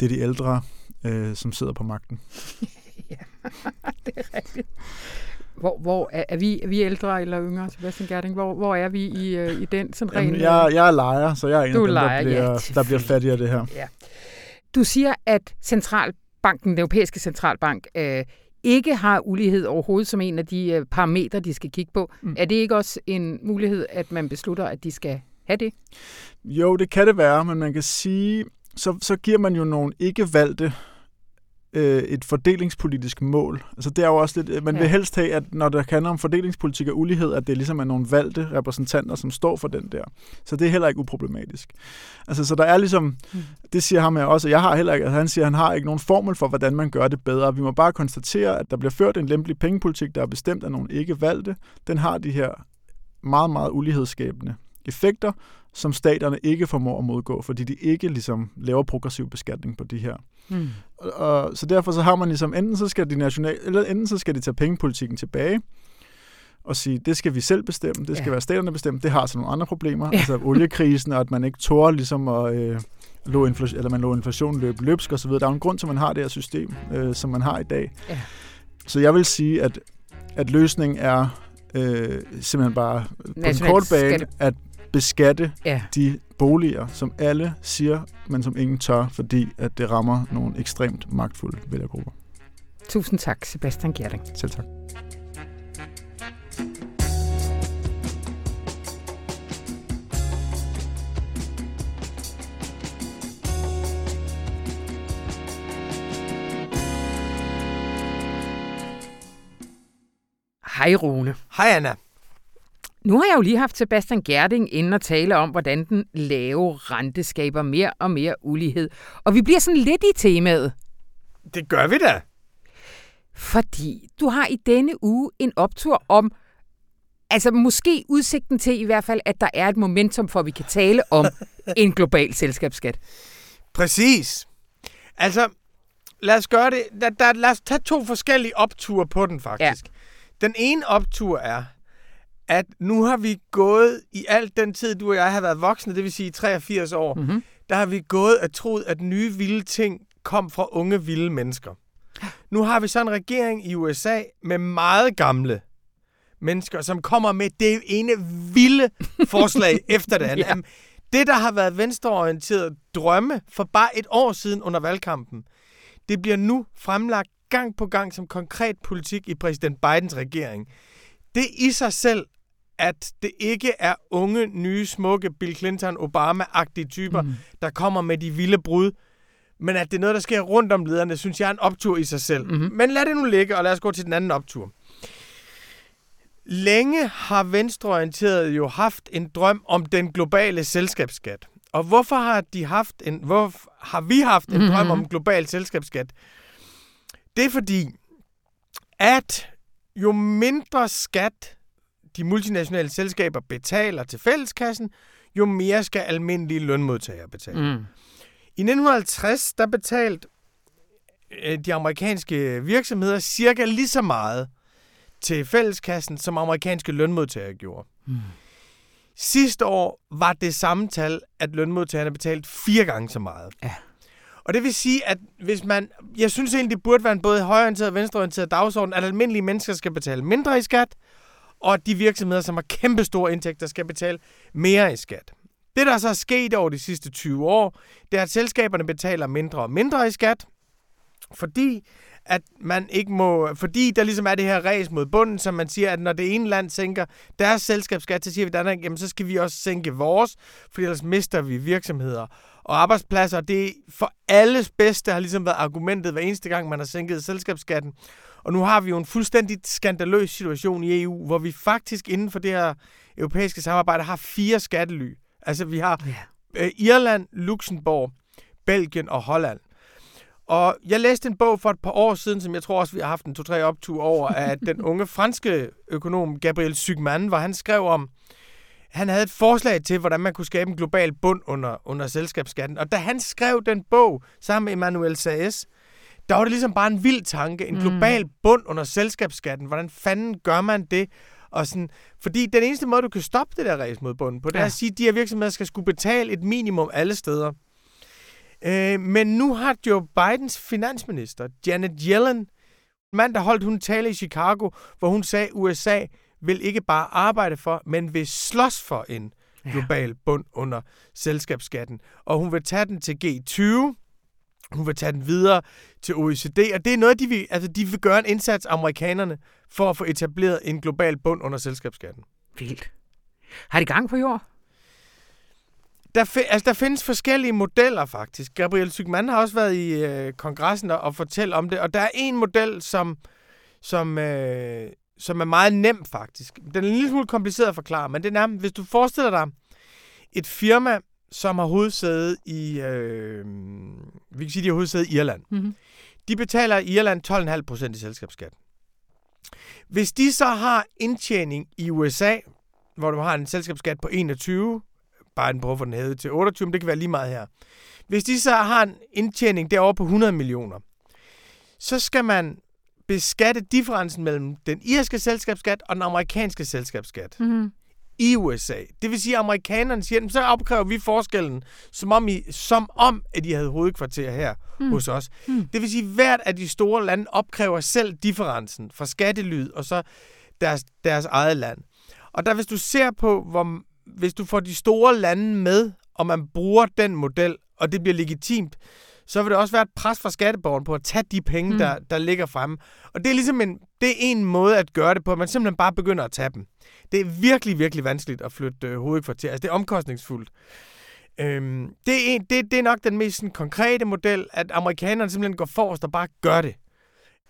det er de ældre, øh, som sidder på magten. ja, det er rigtigt. Hvor, hvor er, er, vi, er vi ældre eller yngre, Sebastian Gerding? Hvor, hvor er vi i, øh, i den sådan Jamen, ren... Jeg, jeg er lejer, så jeg er en af dem, leger, der bliver, ja, der bliver fattig af det her. Ja. Du siger, at centralbanken, den europæiske centralbank, øh, ikke har ulighed overhovedet som en af de øh, parametre, de skal kigge på. Mm. Er det ikke også en mulighed, at man beslutter, at de skal have det? Jo, det kan det være, men man kan sige, så, så giver man jo nogle ikke valgte øh, et fordelingspolitisk mål. Altså det er jo også lidt, man ja. vil helst have, at når der handler om fordelingspolitik og ulighed, at det ligesom er nogle valgte repræsentanter, som står for den der. Så det er heller ikke uproblematisk. Altså så der er ligesom, mm. det siger ham også, jeg har heller ikke, altså han siger, at han har ikke nogen formel for, hvordan man gør det bedre. Vi må bare konstatere, at der bliver ført en lempelig pengepolitik, der er bestemt af nogle ikke valgte. Den har de her meget, meget ulighedsskabende effekter, som staterne ikke formår at modgå, fordi de ikke ligesom laver progressiv beskatning på de her. Mm. Og, og, så derfor så har man ligesom, enten så skal de national, eller enten så skal de tage pengepolitikken tilbage, og sige, det skal vi selv bestemme, det skal ja. være staterne bestemme, det har så nogle andre problemer, ja. altså oliekrisen, og at man ikke tårer ligesom at øh, lå inflation, eller man lå inflationen løbe løbsk osv. Der er en grund til, at man har det her system, øh, som man har i dag. Ja. Så jeg vil sige, at, at løsningen er øh, simpelthen bare på en kort bane, at beskatte ja. de boliger, som alle siger, men som ingen tør, fordi at det rammer nogle ekstremt magtfulde vælgergrupper. Tusind tak, Sebastian Gjerding. Selv tak. Hej Rune. Hej Anna. Nu har jeg jo lige haft Sebastian Gerding inden og tale om, hvordan den lave rente skaber mere og mere ulighed. Og vi bliver sådan lidt i temaet. Det gør vi da. Fordi du har i denne uge en optur om, altså måske udsigten til i hvert fald, at der er et momentum for, at vi kan tale om en global selskabsskat. Præcis. Altså, lad os gøre det. Der, der, lad os tage to forskellige opture på den, faktisk. Ja. Den ene optur er, at nu har vi gået i alt den tid, du og jeg har været voksne, det vil sige 83 år, mm-hmm. der har vi gået og troet, at nye vilde ting kom fra unge vilde mennesker. Nu har vi så en regering i USA med meget gamle mennesker, som kommer med det ene vilde forslag efter det andet. ja. Det, der har været venstreorienteret drømme for bare et år siden under valgkampen, det bliver nu fremlagt gang på gang som konkret politik i præsident Bidens regering. Det i sig selv, at det ikke er unge, nye, smukke Bill Clinton, Obama-agtige typer, mm. der kommer med de vilde brud, men at det er noget, der sker rundt om lederne, synes jeg er en optur i sig selv. Mm-hmm. Men lad det nu ligge, og lad os gå til den anden optur. Længe har venstreorienteret jo haft en drøm om den globale selskabsskat. Og hvorfor har de haft en hvor har vi haft en mm-hmm. drøm om global selskabsskat? Det er fordi at jo mindre skat de multinationale selskaber betaler til fælleskassen, jo mere skal almindelige lønmodtagere betale. Mm. I 1950 der betalte øh, de amerikanske virksomheder cirka lige så meget til fælleskassen, som amerikanske lønmodtagere gjorde. Mm. Sidste år var det samme tal, at lønmodtagerne betalte fire gange så meget. Ja. Og det vil sige, at hvis man... Jeg synes egentlig, det burde være en både højorienteret og venstreorienteret dagsorden, at almindelige mennesker skal betale mindre i skat, og at de virksomheder, som har kæmpe store indtægter, skal betale mere i skat. Det, der så er sket over de sidste 20 år, det er, at selskaberne betaler mindre og mindre i skat, fordi at man ikke må, fordi der ligesom er det her ræs mod bunden, som man siger, at når det ene land sænker deres selskabsskat, så siger vi Danmark, jamen så skal vi også sænke vores, for ellers mister vi virksomheder og arbejdspladser. Det for alles bedste har ligesom været argumentet hver eneste gang, man har sænket selskabsskatten. Og nu har vi jo en fuldstændig skandaløs situation i EU, hvor vi faktisk inden for det her europæiske samarbejde har fire skattely. Altså vi har ja. øh, Irland, Luxembourg, Belgien og Holland. Og jeg læste en bog for et par år siden, som jeg tror også, vi har haft en to-tre optur over, af den unge franske økonom Gabriel Sygman, hvor han skrev om, han havde et forslag til, hvordan man kunne skabe en global bund under, under selskabsskatten. Og da han skrev den bog sammen med Emmanuel Saez, der var det ligesom bare en vild tanke. En mm. global bund under selskabsskatten. Hvordan fanden gør man det? Og sådan, fordi den eneste måde, du kan stoppe det der race mod bunden på, det ja. er at sige, at de her virksomheder skal skulle betale et minimum alle steder. Øh, men nu har Joe Bidens finansminister, Janet Yellen, mandag holdt hun tale i Chicago, hvor hun sagde, at USA vil ikke bare arbejde for, men vil slås for en global bund under selskabsskatten. Og hun vil tage den til G20, hun vil tage den videre til OECD, og det er noget, de vil, altså, de vil gøre en indsats, amerikanerne, for at få etableret en global bund under selskabsskatten. Vildt. Har de gang på jord? Der, altså, der findes forskellige modeller, faktisk. Gabriel Sygman har også været i øh, kongressen og, og fortælle om det, og der er en model, som, som, øh, som er meget nem, faktisk. Den er en lille smule kompliceret at forklare, men det er nærmest, hvis du forestiller dig et firma, som har hovedsæde i, øh, vi kan sige, de har hovedsæde i Irland. Mm-hmm. De betaler i Irland 12,5 procent i selskabsskat. Hvis de så har indtjening i USA, hvor du har en selskabsskat på 21, bare den prøver for den hævet til 28, men det kan være lige meget her. Hvis de så har en indtjening derovre på 100 millioner, så skal man beskatte differencen mellem den irske selskabsskat og den amerikanske selskabsskat. Mm-hmm i USA. Det vil sige, at amerikanerne siger, så opkræver vi forskellen, som om, I, som om at de havde hovedkvarter her mm. hos os. Mm. Det vil sige, at hvert af de store lande opkræver selv differencen fra skattelyd og så deres, deres eget land. Og der hvis du ser på, hvor, hvis du får de store lande med, og man bruger den model, og det bliver legitimt, så vil det også være et pres fra skatteborgeren på at tage de penge, mm. der, der ligger fremme. Og det er ligesom en, det er en måde at gøre det på, at man simpelthen bare begynder at tage dem. Det er virkelig, virkelig vanskeligt at flytte øh, hovedkvarter. Altså, det er omkostningsfuldt. Øhm, det, er en, det, det er nok den mest sådan, konkrete model, at amerikanerne simpelthen går forrest og bare gør det.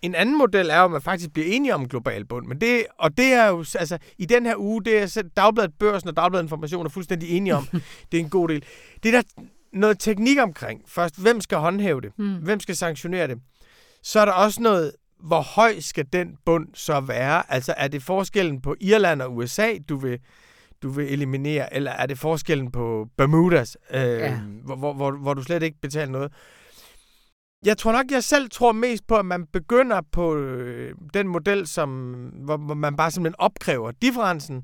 En anden model er jo, at man faktisk bliver enige om en global bund. Men det, og det er jo, altså, i den her uge, det er Dagbladet Børsen og Dagbladet Information er fuldstændig enige om. det er en god del. Det er der noget teknik omkring. Først, hvem skal håndhæve det? Mm. Hvem skal sanktionere det? Så er der også noget hvor høj skal den bund så være? Altså er det forskellen på Irland og USA, du vil, du vil eliminere, eller er det forskellen på Bermudas, øh, ja. hvor, hvor, hvor, hvor du slet ikke betaler noget? jeg tror nok, jeg selv tror mest på, at man begynder på øh, den model, som, hvor, hvor man bare simpelthen opkræver differencen,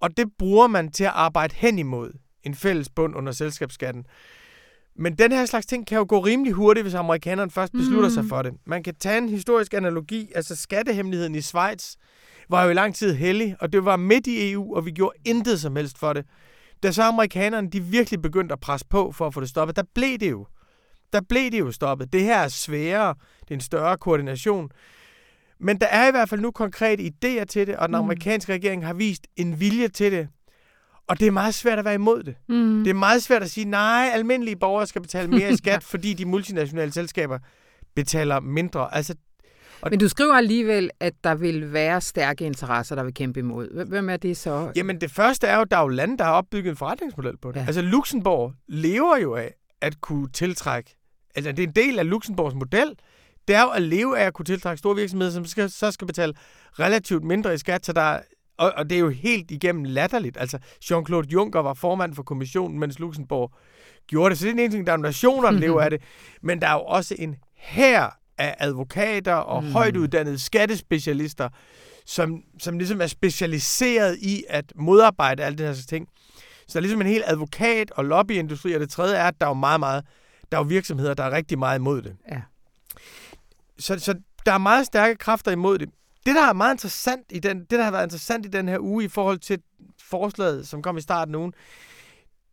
og det bruger man til at arbejde hen imod en fælles bund under selskabsskatten. Men den her slags ting kan jo gå rimelig hurtigt, hvis amerikanerne først beslutter mm. sig for det. Man kan tage en historisk analogi, altså skattehemmeligheden i Schweiz var jo i lang tid hellig, og det var midt i EU, og vi gjorde intet som helst for det. Da så amerikanerne de virkelig begyndte at presse på for at få det stoppet, der blev det jo. Der blev det jo stoppet. Det her er sværere, det er en større koordination. Men der er i hvert fald nu konkrete idéer til det, og den mm. amerikanske regering har vist en vilje til det. Og det er meget svært at være imod det. Mm. Det er meget svært at sige, nej, almindelige borgere skal betale mere i skat, fordi de multinationale selskaber betaler mindre. Altså, og Men du skriver alligevel, at der vil være stærke interesser, der vil kæmpe imod. Hvem er det så? Jamen det første er jo, at der er jo lande, der har opbygget en forretningsmodel på det. Ja. Altså Luxembourg lever jo af at kunne tiltrække, altså det er en del af Luxembourgs model, det er jo at leve af at kunne tiltrække store virksomheder, som skal, så skal betale relativt mindre i skat, så der og, og det er jo helt igennem latterligt. Altså, Jean-Claude Juncker var formand for kommissionen, mens Luxembourg gjorde det. Så det er en ting, der er nationerne, der lever af det. Men der er jo også en her af advokater og mm. højt uddannede skattespecialister, som, som ligesom er specialiseret i at modarbejde alle de her ting. Så der er ligesom en hel advokat- og lobbyindustri, og det tredje er, at der er jo meget, meget, der er jo virksomheder, der er rigtig meget imod det. Ja. Så, så der er meget stærke kræfter imod det. Det, der er meget interessant i den, det, der har været interessant i den her uge i forhold til forslaget, som kom i starten af ugen,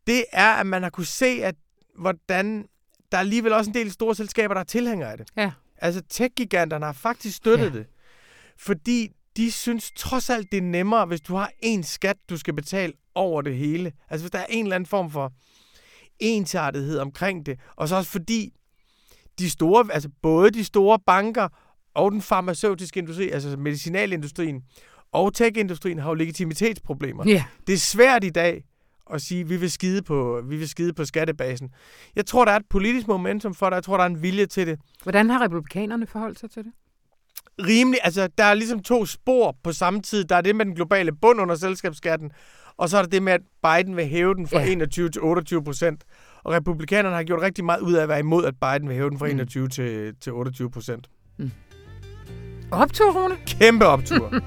det er, at man har kunne se, at hvordan der er alligevel også en del store selskaber, der er tilhængere af det. Ja. Altså tech-giganterne har faktisk støttet ja. det. Fordi de synes trods alt, det er nemmere, hvis du har en skat, du skal betale over det hele. Altså hvis der er en eller anden form for ensartethed omkring det. Og så også fordi de store, altså både de store banker og den farmaceutiske industri, altså medicinalindustrien og tech-industrien har jo legitimitetsproblemer. Yeah. Det er svært i dag at sige, at vi vil skide på, vi vil skide på skattebasen. Jeg tror, der er et politisk momentum for det. Jeg tror, der er en vilje til det. Hvordan har republikanerne forholdt sig til det? Rimelig. Altså, der er ligesom to spor på samme tid. Der er det med den globale bund under selskabsskatten, og så er der det med, at Biden vil hæve den fra ja. 21 til 28 procent. Og republikanerne har gjort rigtig meget ud af at være imod, at Biden vil hæve den fra mm. 21 til, til 28 procent. Optur, Rune? Kæmpe optur.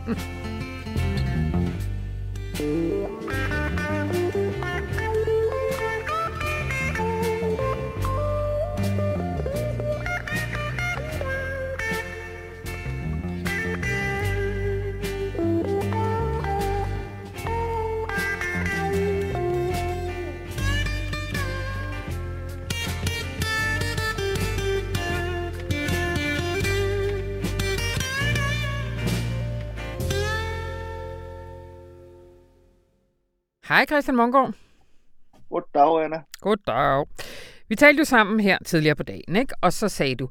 Hej Christian Mongård. Goddag, Anna. Goddag. Vi talte jo sammen her tidligere på dagen, ikke? og så sagde du,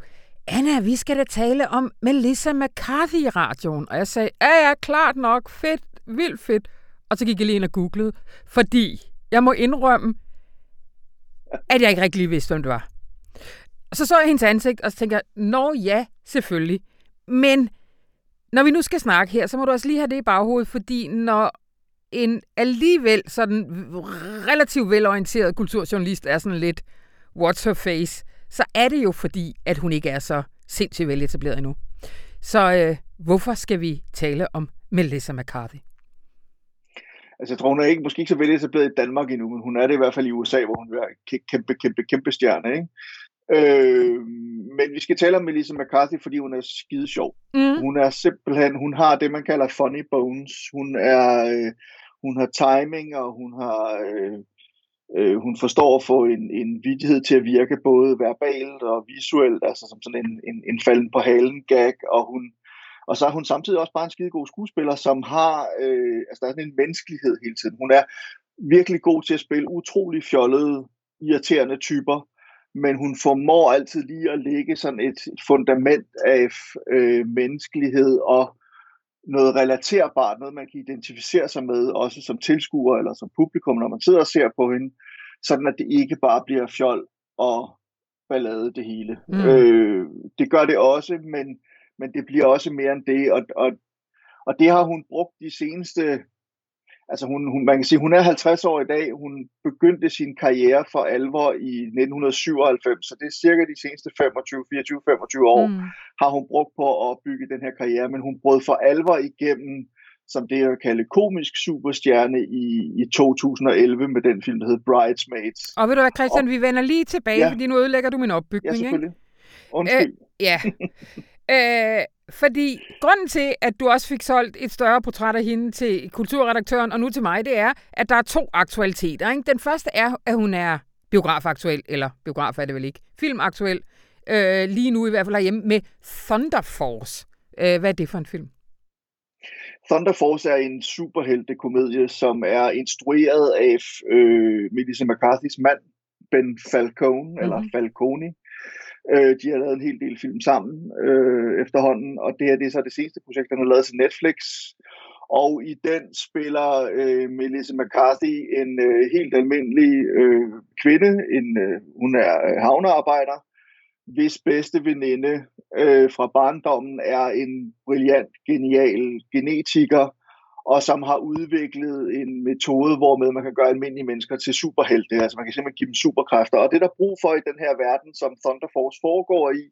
Anna, vi skal da tale om Melissa McCarthy i radioen. Og jeg sagde, ja, ja, klart nok, fedt, vildt fedt. Og så gik jeg lige ind og googlede, fordi jeg må indrømme, at jeg ikke rigtig lige vidste, hvem det var. Og så så jeg hendes ansigt, og så tænkte jeg, nå ja, selvfølgelig. Men når vi nu skal snakke her, så må du også lige have det i baghovedet, fordi når en alligevel sådan relativt velorienteret kulturjournalist er sådan lidt what's her face, så er det jo fordi, at hun ikke er så sindssygt veletableret endnu. Så øh, hvorfor skal vi tale om Melissa McCarthy? Altså, jeg tror, hun er ikke, måske ikke så veletableret i Danmark endnu, men hun er det i hvert fald i USA, hvor hun er kæmpe, kæmpe, kæmpe stjerne, ikke? Øh, men vi skal tale om Melissa McCarthy, fordi hun er skide sjov. Mm. Hun er simpelthen, hun har det, man kalder funny bones. Hun er, øh, hun har timing, og hun har øh, øh, hun forstår at få en, en vidighed til at virke både verbalt og visuelt, altså som sådan en, en, en falden på halen gag, og hun og så er hun samtidig også bare en skide god skuespiller, som har, øh, altså der er sådan en menneskelighed hele tiden. Hun er virkelig god til at spille utrolig fjollede, irriterende typer, men hun formår altid lige at lægge sådan et, et fundament af øh, menneskelighed og noget relaterbart, noget man kan identificere sig med, også som tilskuer eller som publikum, når man sidder og ser på hende, sådan at det ikke bare bliver fjol og ballade det hele. Mm. Øh, det gør det også, men, men det bliver også mere end det, og, og, og det har hun brugt de seneste Altså hun, hun, man kan sige, hun er 50 år i dag. Hun begyndte sin karriere for alvor i 1997, så det er cirka de seneste 25, 24, 25 år, mm. har hun brugt på at bygge den her karriere, men hun brød for alvor igennem som det jeg kalde komisk superstjerne i, i 2011 med den film, der hedder Bridesmaids. Og ved du hvad, Christian, og, vi vender lige tilbage, ja. fordi nu ødelægger du min opbygning. Ja, selvfølgelig. Ikke? Undskyld. Øh, ja. øh, fordi grunden til, at du også fik solgt et større portræt af hende til kulturredaktøren, og nu til mig, det er, at der er to aktualiteter. Ikke? Den første er, at hun er biografaktuel, eller biograf er det vel ikke, filmaktuel, øh, lige nu i hvert fald herhjemme, med Thunder Force. Øh, hvad er det for en film? Thunder Force er en superheltekomedie, som er instrueret af øh, Melissa McCarthy's mand, Ben Falcone, mm-hmm. eller Falcone. Øh, de har lavet en hel del film sammen øh, efterhånden, og det her det er så det seneste projekt, han har lavet til Netflix. Og i den spiller øh, Melissa McCarthy en øh, helt almindelig øh, kvinde. En, øh, hun er øh, havnearbejder, hvis bedste veninde øh, fra barndommen er en brilliant, genial genetiker, og som har udviklet en metode, hvormed man kan gøre almindelige mennesker til superhelte. Altså man kan simpelthen give dem superkræfter. Og det er der brug for i den her verden, som Thunder Force foregår i,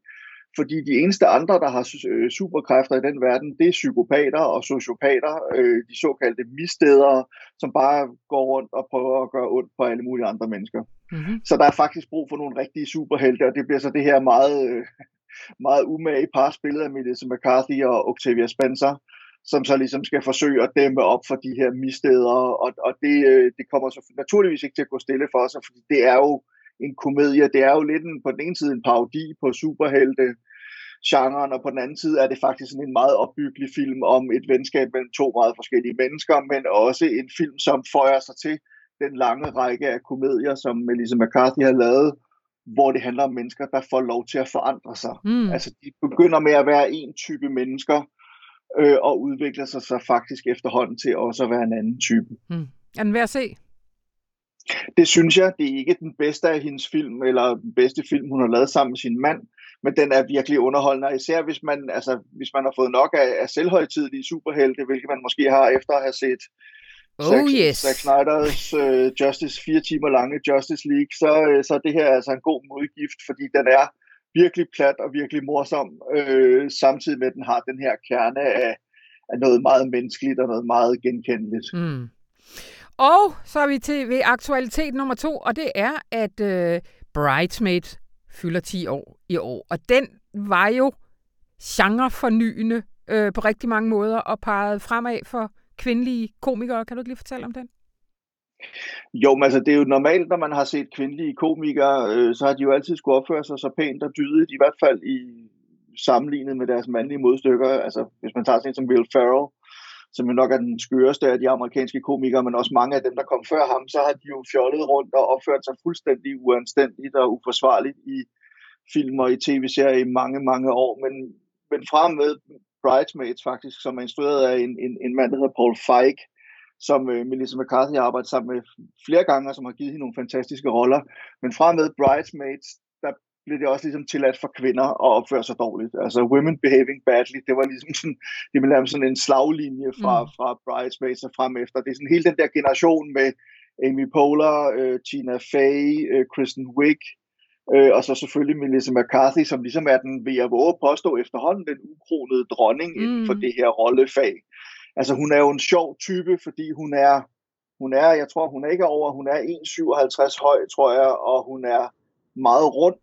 fordi de eneste andre, der har øh, superkræfter i den verden, det er psykopater og sociopater, øh, de såkaldte misstedere, som bare går rundt og prøver at gøre ondt på alle mulige andre mennesker. Mm-hmm. Så der er faktisk brug for nogle rigtige superhelte, og det bliver så det her meget, øh, meget umage par spillet af Melissa McCarthy og Octavia Spencer, som så ligesom skal forsøge at dæmme op for de her missteder, og, og det, øh, det kommer så naturligvis ikke til at gå stille for sig, fordi det er jo en komedie, det er jo lidt en, på den ene side en parodi på superhelte, genren, og på den anden side er det faktisk sådan en meget opbyggelig film om et venskab mellem to meget forskellige mennesker, men også en film, som føjer sig til den lange række af komedier, som Melissa McCarthy har lavet, hvor det handler om mennesker, der får lov til at forandre sig. Mm. Altså, de begynder med at være en type mennesker, øh, og udvikler sig så faktisk efterhånden til også at være en anden type. Mm. Er den værd at se? Det synes jeg. Det er ikke den bedste af hendes film, eller den bedste film, hun har lavet sammen med sin mand, men den er virkelig underholdende, især hvis man, altså, hvis man har fået nok af, af selvhøjtidlige superhelte, hvilket man måske har efter at have set Oh, Zack, yes. Zack Snyder's uh, Justice, fire timer lange Justice League, så, øh, så det her er altså en god modgift, fordi den er virkelig plat og virkelig morsom, øh, samtidig med, at den har den her kerne af, af noget meget menneskeligt og noget meget genkendeligt. Mm. Og så er vi til ved aktualitet nummer to, og det er, at øh, Bridesmaid fylder 10 år i år. Og den var jo genrefornyende øh, på rigtig mange måder og pegede fremad for kvindelige komikere. Kan du ikke lige fortælle om den? Jo, men altså det er jo normalt, når man har set kvindelige komikere, øh, så har de jo altid skulle opføre sig så pænt og dydigt, i hvert fald i sammenlignet med deres mandlige modstykker. Altså hvis man tager sådan en som Will Ferrell, som jo nok er den skøreste af de amerikanske komikere, men også mange af dem, der kom før ham, så har de jo fjollet rundt og opført sig fuldstændig uanstændigt og uforsvarligt i film og i tv-serier i mange, mange år. Men, men frem med Bridesmaids faktisk, som er instrueret af en, en, en mand, der hedder Paul Feig, som uh, Melissa McCarthy har arbejdet sammen med flere gange, og som har givet hende nogle fantastiske roller. Men fra med Bridesmaids, der blev det også ligesom tilladt for kvinder at opføre sig dårligt. Altså women behaving badly, det var ligesom sådan, det var sådan en slaglinje fra, mm. fra Bridesmaids og frem efter. Det er sådan hele den der generation med Amy Poehler, uh, Tina Fey, uh, Kristen Wiig, Øh, og så selvfølgelig Melissa McCarthy, som ligesom er den, vil jeg våge påstå efterhånden, den ukronede dronning mm. inden for mm. det her rollefag. Altså hun er jo en sjov type, fordi hun er, hun er, jeg tror hun er ikke over, hun er 1,57 høj, tror jeg, og hun er meget rund,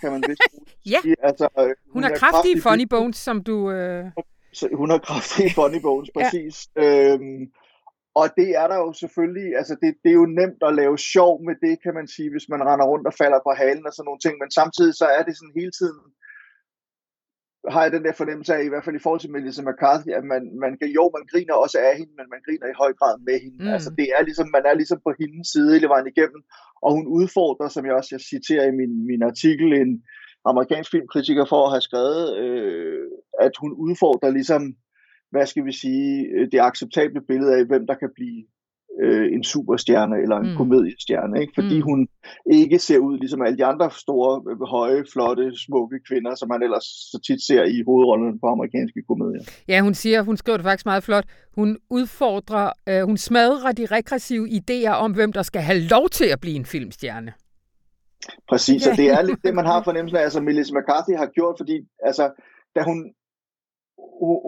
kan man vist ja, altså, hun, hun er, er kraftig funny bones, som du... Øh... Så hun er kraftig i funny bones, præcis. ja. øhm, og det er der jo selvfølgelig, altså det, det er jo nemt at lave sjov med det, kan man sige, hvis man render rundt og falder på halen og sådan nogle ting, men samtidig så er det sådan hele tiden, har jeg den der fornemmelse af, i hvert fald i forhold til Melissa McCarthy, at man, man kan, jo, man griner også af hende, men man griner i høj grad med hende. Mm. Altså det er ligesom, man er ligesom på hendes side hele vejen igennem, og hun udfordrer, som jeg også jeg citerer i min, min artikel, en amerikansk filmkritiker for at have skrevet, øh, at hun udfordrer ligesom hvad skal vi sige, øh, det acceptable billede af, hvem der kan blive øh, en superstjerne eller en mm. komediestjerne, ikke? fordi mm. hun ikke ser ud ligesom alle de andre store, øh, høje, flotte, smukke kvinder, som man ellers så tit ser i hovedrollerne på amerikanske komedier. Ja, hun siger, hun skriver det faktisk meget flot, hun udfordrer, øh, hun smadrer de regressive idéer om, hvem der skal have lov til at blive en filmstjerne. Præcis, og det er lidt det, man har fornemmelsen af, altså Melissa McCarthy har gjort, fordi altså, da hun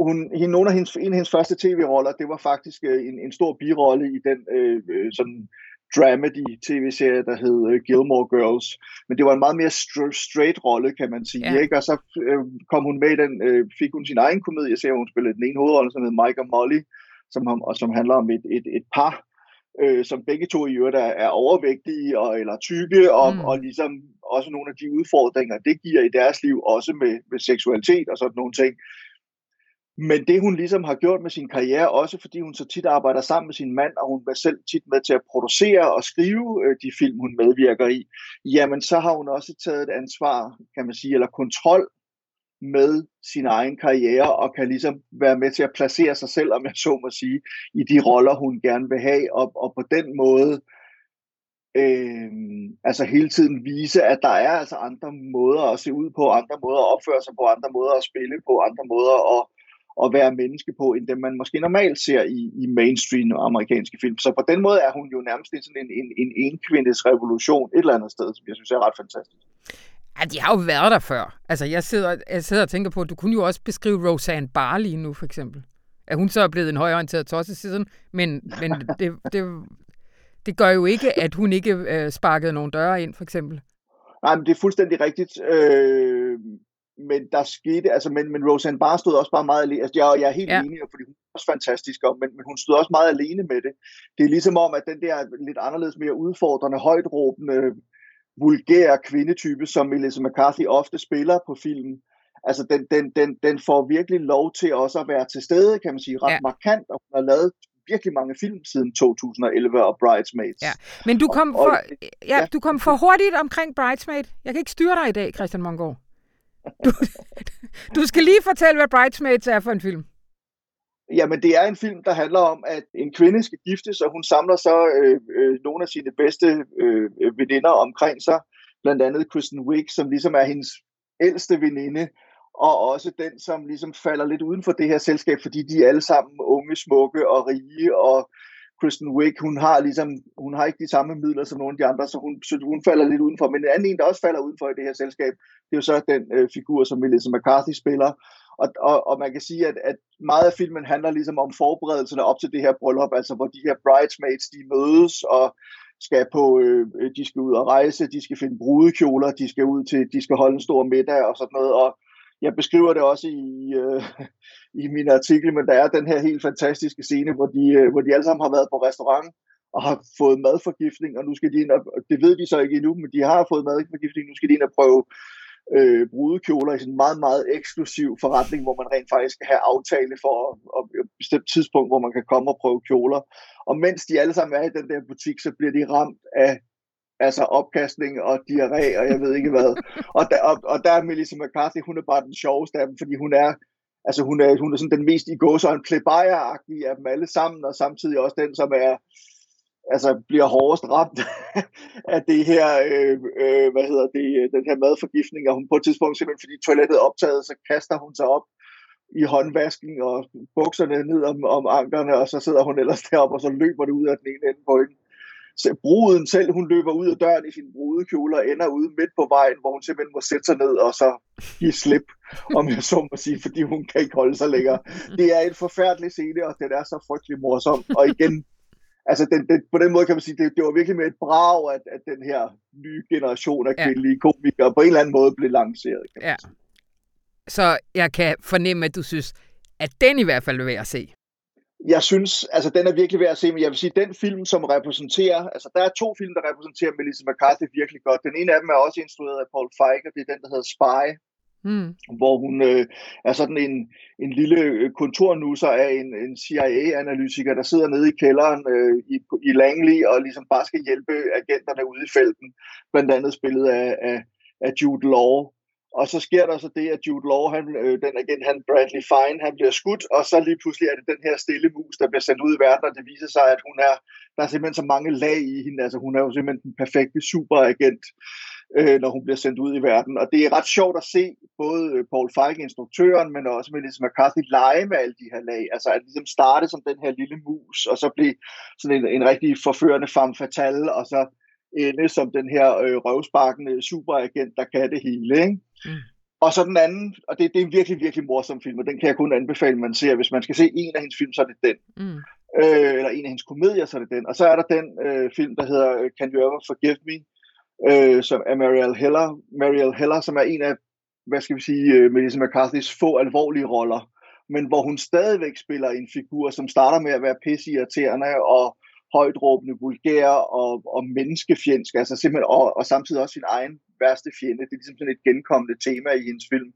hun, hun, nogle af hendes, en af hendes første tv-roller, det var faktisk øh, en, en stor birolle i den øh, øh, sådan dramedy tv-serie, der hed øh, Gilmore Girls. Men det var en meget mere st- straight rolle, kan man sige. Ja. Ikke? Og så øh, kom hun med i den, øh, fik hun sin egen komedie, så hun spillede den ene hovedrolle, som hed Mike og Molly, som, og som handler om et, et, et par, øh, som begge to i øvrigt er, er overvægtige og, eller tykke, og, mm. og ligesom også nogle af de udfordringer, det giver i deres liv, også med, med seksualitet og sådan nogle ting. Men det hun ligesom har gjort med sin karriere, også fordi hun så tit arbejder sammen med sin mand, og hun er selv tit med til at producere og skrive øh, de film, hun medvirker i, jamen så har hun også taget et ansvar, kan man sige, eller kontrol med sin egen karriere, og kan ligesom være med til at placere sig selv, om jeg så må sige, i de roller, hun gerne vil have, og, og på den måde øh, altså hele tiden vise, at der er altså andre måder at se ud på, andre måder at opføre sig på, andre måder at spille på, andre måder at at være menneske på, end det man måske normalt ser i, i mainstream amerikanske film. Så på den måde er hun jo nærmest sådan en, en, en enkvindes revolution et eller andet sted, som jeg synes er ret fantastisk. Ja, de har jo været der før. Altså, jeg sidder, jeg sidder og tænker på, at du kunne jo også beskrive Roseanne Barr lige nu, for eksempel. At hun så er blevet en højorienteret tosse siden, men, men det, det, det gør jo ikke, at hun ikke øh, sparkede nogle døre ind, for eksempel. Nej, men det er fuldstændig rigtigt. Øh, men der skete, altså, men, men Roseanne Barr stod også bare meget alene, altså, jeg, jeg er helt ja. enig, fordi hun er også fantastisk, om, men, men hun stod også meget alene med det. Det er ligesom om, at den der lidt anderledes, mere udfordrende, højtråbende, vulgære kvindetype, som Melissa McCarthy ofte spiller på filmen, altså den, den, den, den får virkelig lov til også at være til stede, kan man sige, ret ja. markant, og hun har lavet virkelig mange film siden 2011 og Bridesmaids. Ja. Men du kom, for, ja, ja. du kom for hurtigt omkring Bridesmaid. Jeg kan ikke styre dig i dag, Christian Mongård. Du, du skal lige fortælle, hvad Bridesmaids er for en film. Jamen, det er en film, der handler om, at en kvinde skal giftes, og hun samler så øh, øh, nogle af sine bedste øh, veninder omkring sig. Blandt andet Kristen Wiig, som ligesom er hendes ældste veninde, og også den, som ligesom falder lidt uden for det her selskab, fordi de er alle sammen unge, smukke og rige, og Kristen Wiig, hun har ligesom, hun har ikke de samme midler som nogle af de andre, så hun, så hun falder lidt udenfor. Men en anden en, der også falder udenfor i det her selskab, det er jo så den øh, figur, som Melissa McCarthy spiller. Og, og, og man kan sige, at, at meget af filmen handler ligesom om forberedelserne op til det her bryllup, altså hvor de her bridesmaids, de mødes og skal på, øh, de skal ud og rejse, de skal finde brudekjoler, de skal ud til, de skal holde en stor middag og sådan noget, og jeg beskriver det også i, øh, i min artikel, men der er den her helt fantastiske scene, hvor de, øh, hvor de alle sammen har været på restaurant og har fået madforgiftning, og nu skal de ind og, det ved de så ikke endnu, men de har fået madforgiftning, nu skal de ind og prøve øh, brudekjoler i sådan en meget, meget eksklusiv forretning, hvor man rent faktisk skal have aftale for at, at, et bestemt tidspunkt, hvor man kan komme og prøve kjoler. Og mens de alle sammen er i den der butik, så bliver de ramt af altså opkastning og diarré, og jeg ved ikke hvad. Og der, og, og der er Melissa McCarthy, hun er bare den sjoveste af dem, fordi hun er, altså hun er, hun er sådan den mest i går, så en plebejer af dem alle sammen, og samtidig også den, som er, altså bliver hårdest ramt af det her, øh, øh, hvad hedder det, den her madforgiftning, og hun på et tidspunkt simpelthen, fordi toilettet er optaget, så kaster hun sig op i håndvasken og bukserne ned om, om ankerne, og så sidder hun ellers deroppe, og så løber det ud af den ene ende på hende bruden selv, hun løber ud af døren i sin brudekjole og ender ude midt på vejen, hvor hun simpelthen må sætte sig ned og så give slip, om jeg så må sige, fordi hun kan ikke holde sig længere. Det er en forfærdelig scene, og den er så frygtelig morsom. Og igen, altså den, den, på den måde kan man sige, det, det var virkelig med et brag, at, at den her nye generation af kvindelige ja. komikere på en eller anden måde blev lanceret. Kan ja. Så jeg kan fornemme, at du synes, at den i hvert fald er værd at se jeg synes, altså den er virkelig værd at se, men jeg vil sige, den film, som repræsenterer, altså der er to film, der repræsenterer Melissa McCarthy virkelig godt. Den ene af dem er også instrueret af Paul Feig, og det er den, der hedder Spy, mm. hvor hun øh, er sådan en, en lille øh, kontornusser af en, en CIA-analytiker, der sidder nede i kælderen øh, i, i Langley og ligesom bare skal hjælpe agenterne ude i felten, blandt andet spillet af, af, af Jude Law. Og så sker der så det, at Jude Law, han, øh, den igen, han Bradley Fine, han bliver skudt, og så lige pludselig er det den her stille mus, der bliver sendt ud i verden, og det viser sig, at hun er, der er simpelthen så mange lag i hende, altså hun er jo simpelthen den perfekte superagent, øh, når hun bliver sendt ud i verden. Og det er ret sjovt at se både øh, Paul Feig, instruktøren, men også med Melissa McCarthy lege med alle de her lag. Altså at ligesom starte som den her lille mus, og så blive sådan en, en rigtig forførende femme fatale, og så ende som den her øh, røvsparkende superagent, der kan det hele. Ikke? Mm. Og så den anden, og det, det er en virkelig, virkelig morsom film, og den kan jeg kun anbefale, man ser. Hvis man skal se en af hendes film, så er det den. Mm. Øh, eller en af hendes komedier, så er det den. Og så er der den øh, film, der hedder øh, Can You Ever Forgive Me, øh, som er Marielle Heller, Marielle Heller, som er en af, hvad skal vi sige, øh, Melissa McCarthy's få alvorlige roller, men hvor hun stadigvæk spiller en figur, som starter med at være pisseirriterende og højtråbende, vulgær og, og menneskefjendsk, altså simpelthen, og, og samtidig også sin egen værste fjende. Det er ligesom sådan et genkommende tema i hendes film.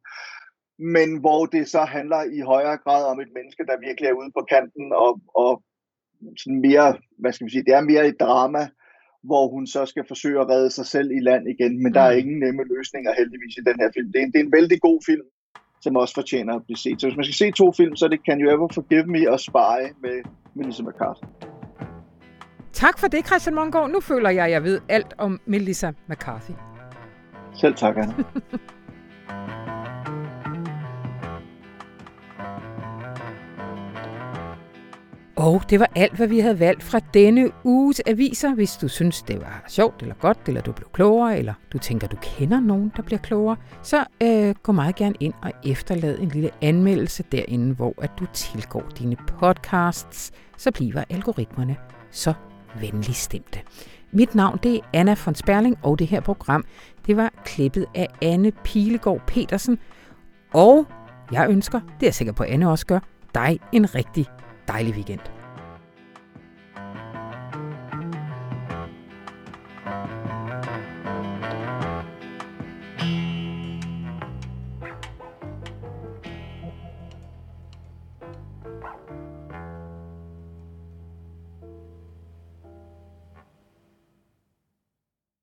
Men hvor det så handler i højere grad om et menneske, der virkelig er ude på kanten, og, og sådan mere, hvad skal vi sige, det er mere et drama, hvor hun så skal forsøge at redde sig selv i land igen, men der er mm. ingen nemme løsninger heldigvis i den her film. Det er en, det er en vældig god film, som også fortjener at blive set. Så hvis man skal se to film, så er det Can You Ever Forgive Me og Spy med Melissa McCarthy. Tak for det, Christian Mongård. Nu føler jeg, at jeg ved alt om Melissa McCarthy. Selv tak, Anna. Og det var alt, hvad vi havde valgt fra denne uges aviser. Hvis du synes, det var sjovt eller godt, eller du blev klogere, eller du tænker, du kender nogen, der bliver klogere, så øh, gå meget gerne ind og efterlad en lille anmeldelse derinde, hvor at du tilgår dine podcasts, så bliver algoritmerne så venlig stemte. Mit navn det er Anna von Sperling, og det her program det var klippet af Anne Pilegaard Petersen. Og jeg ønsker, det er jeg sikker på, at Anne også gør, dig en rigtig dejlig weekend.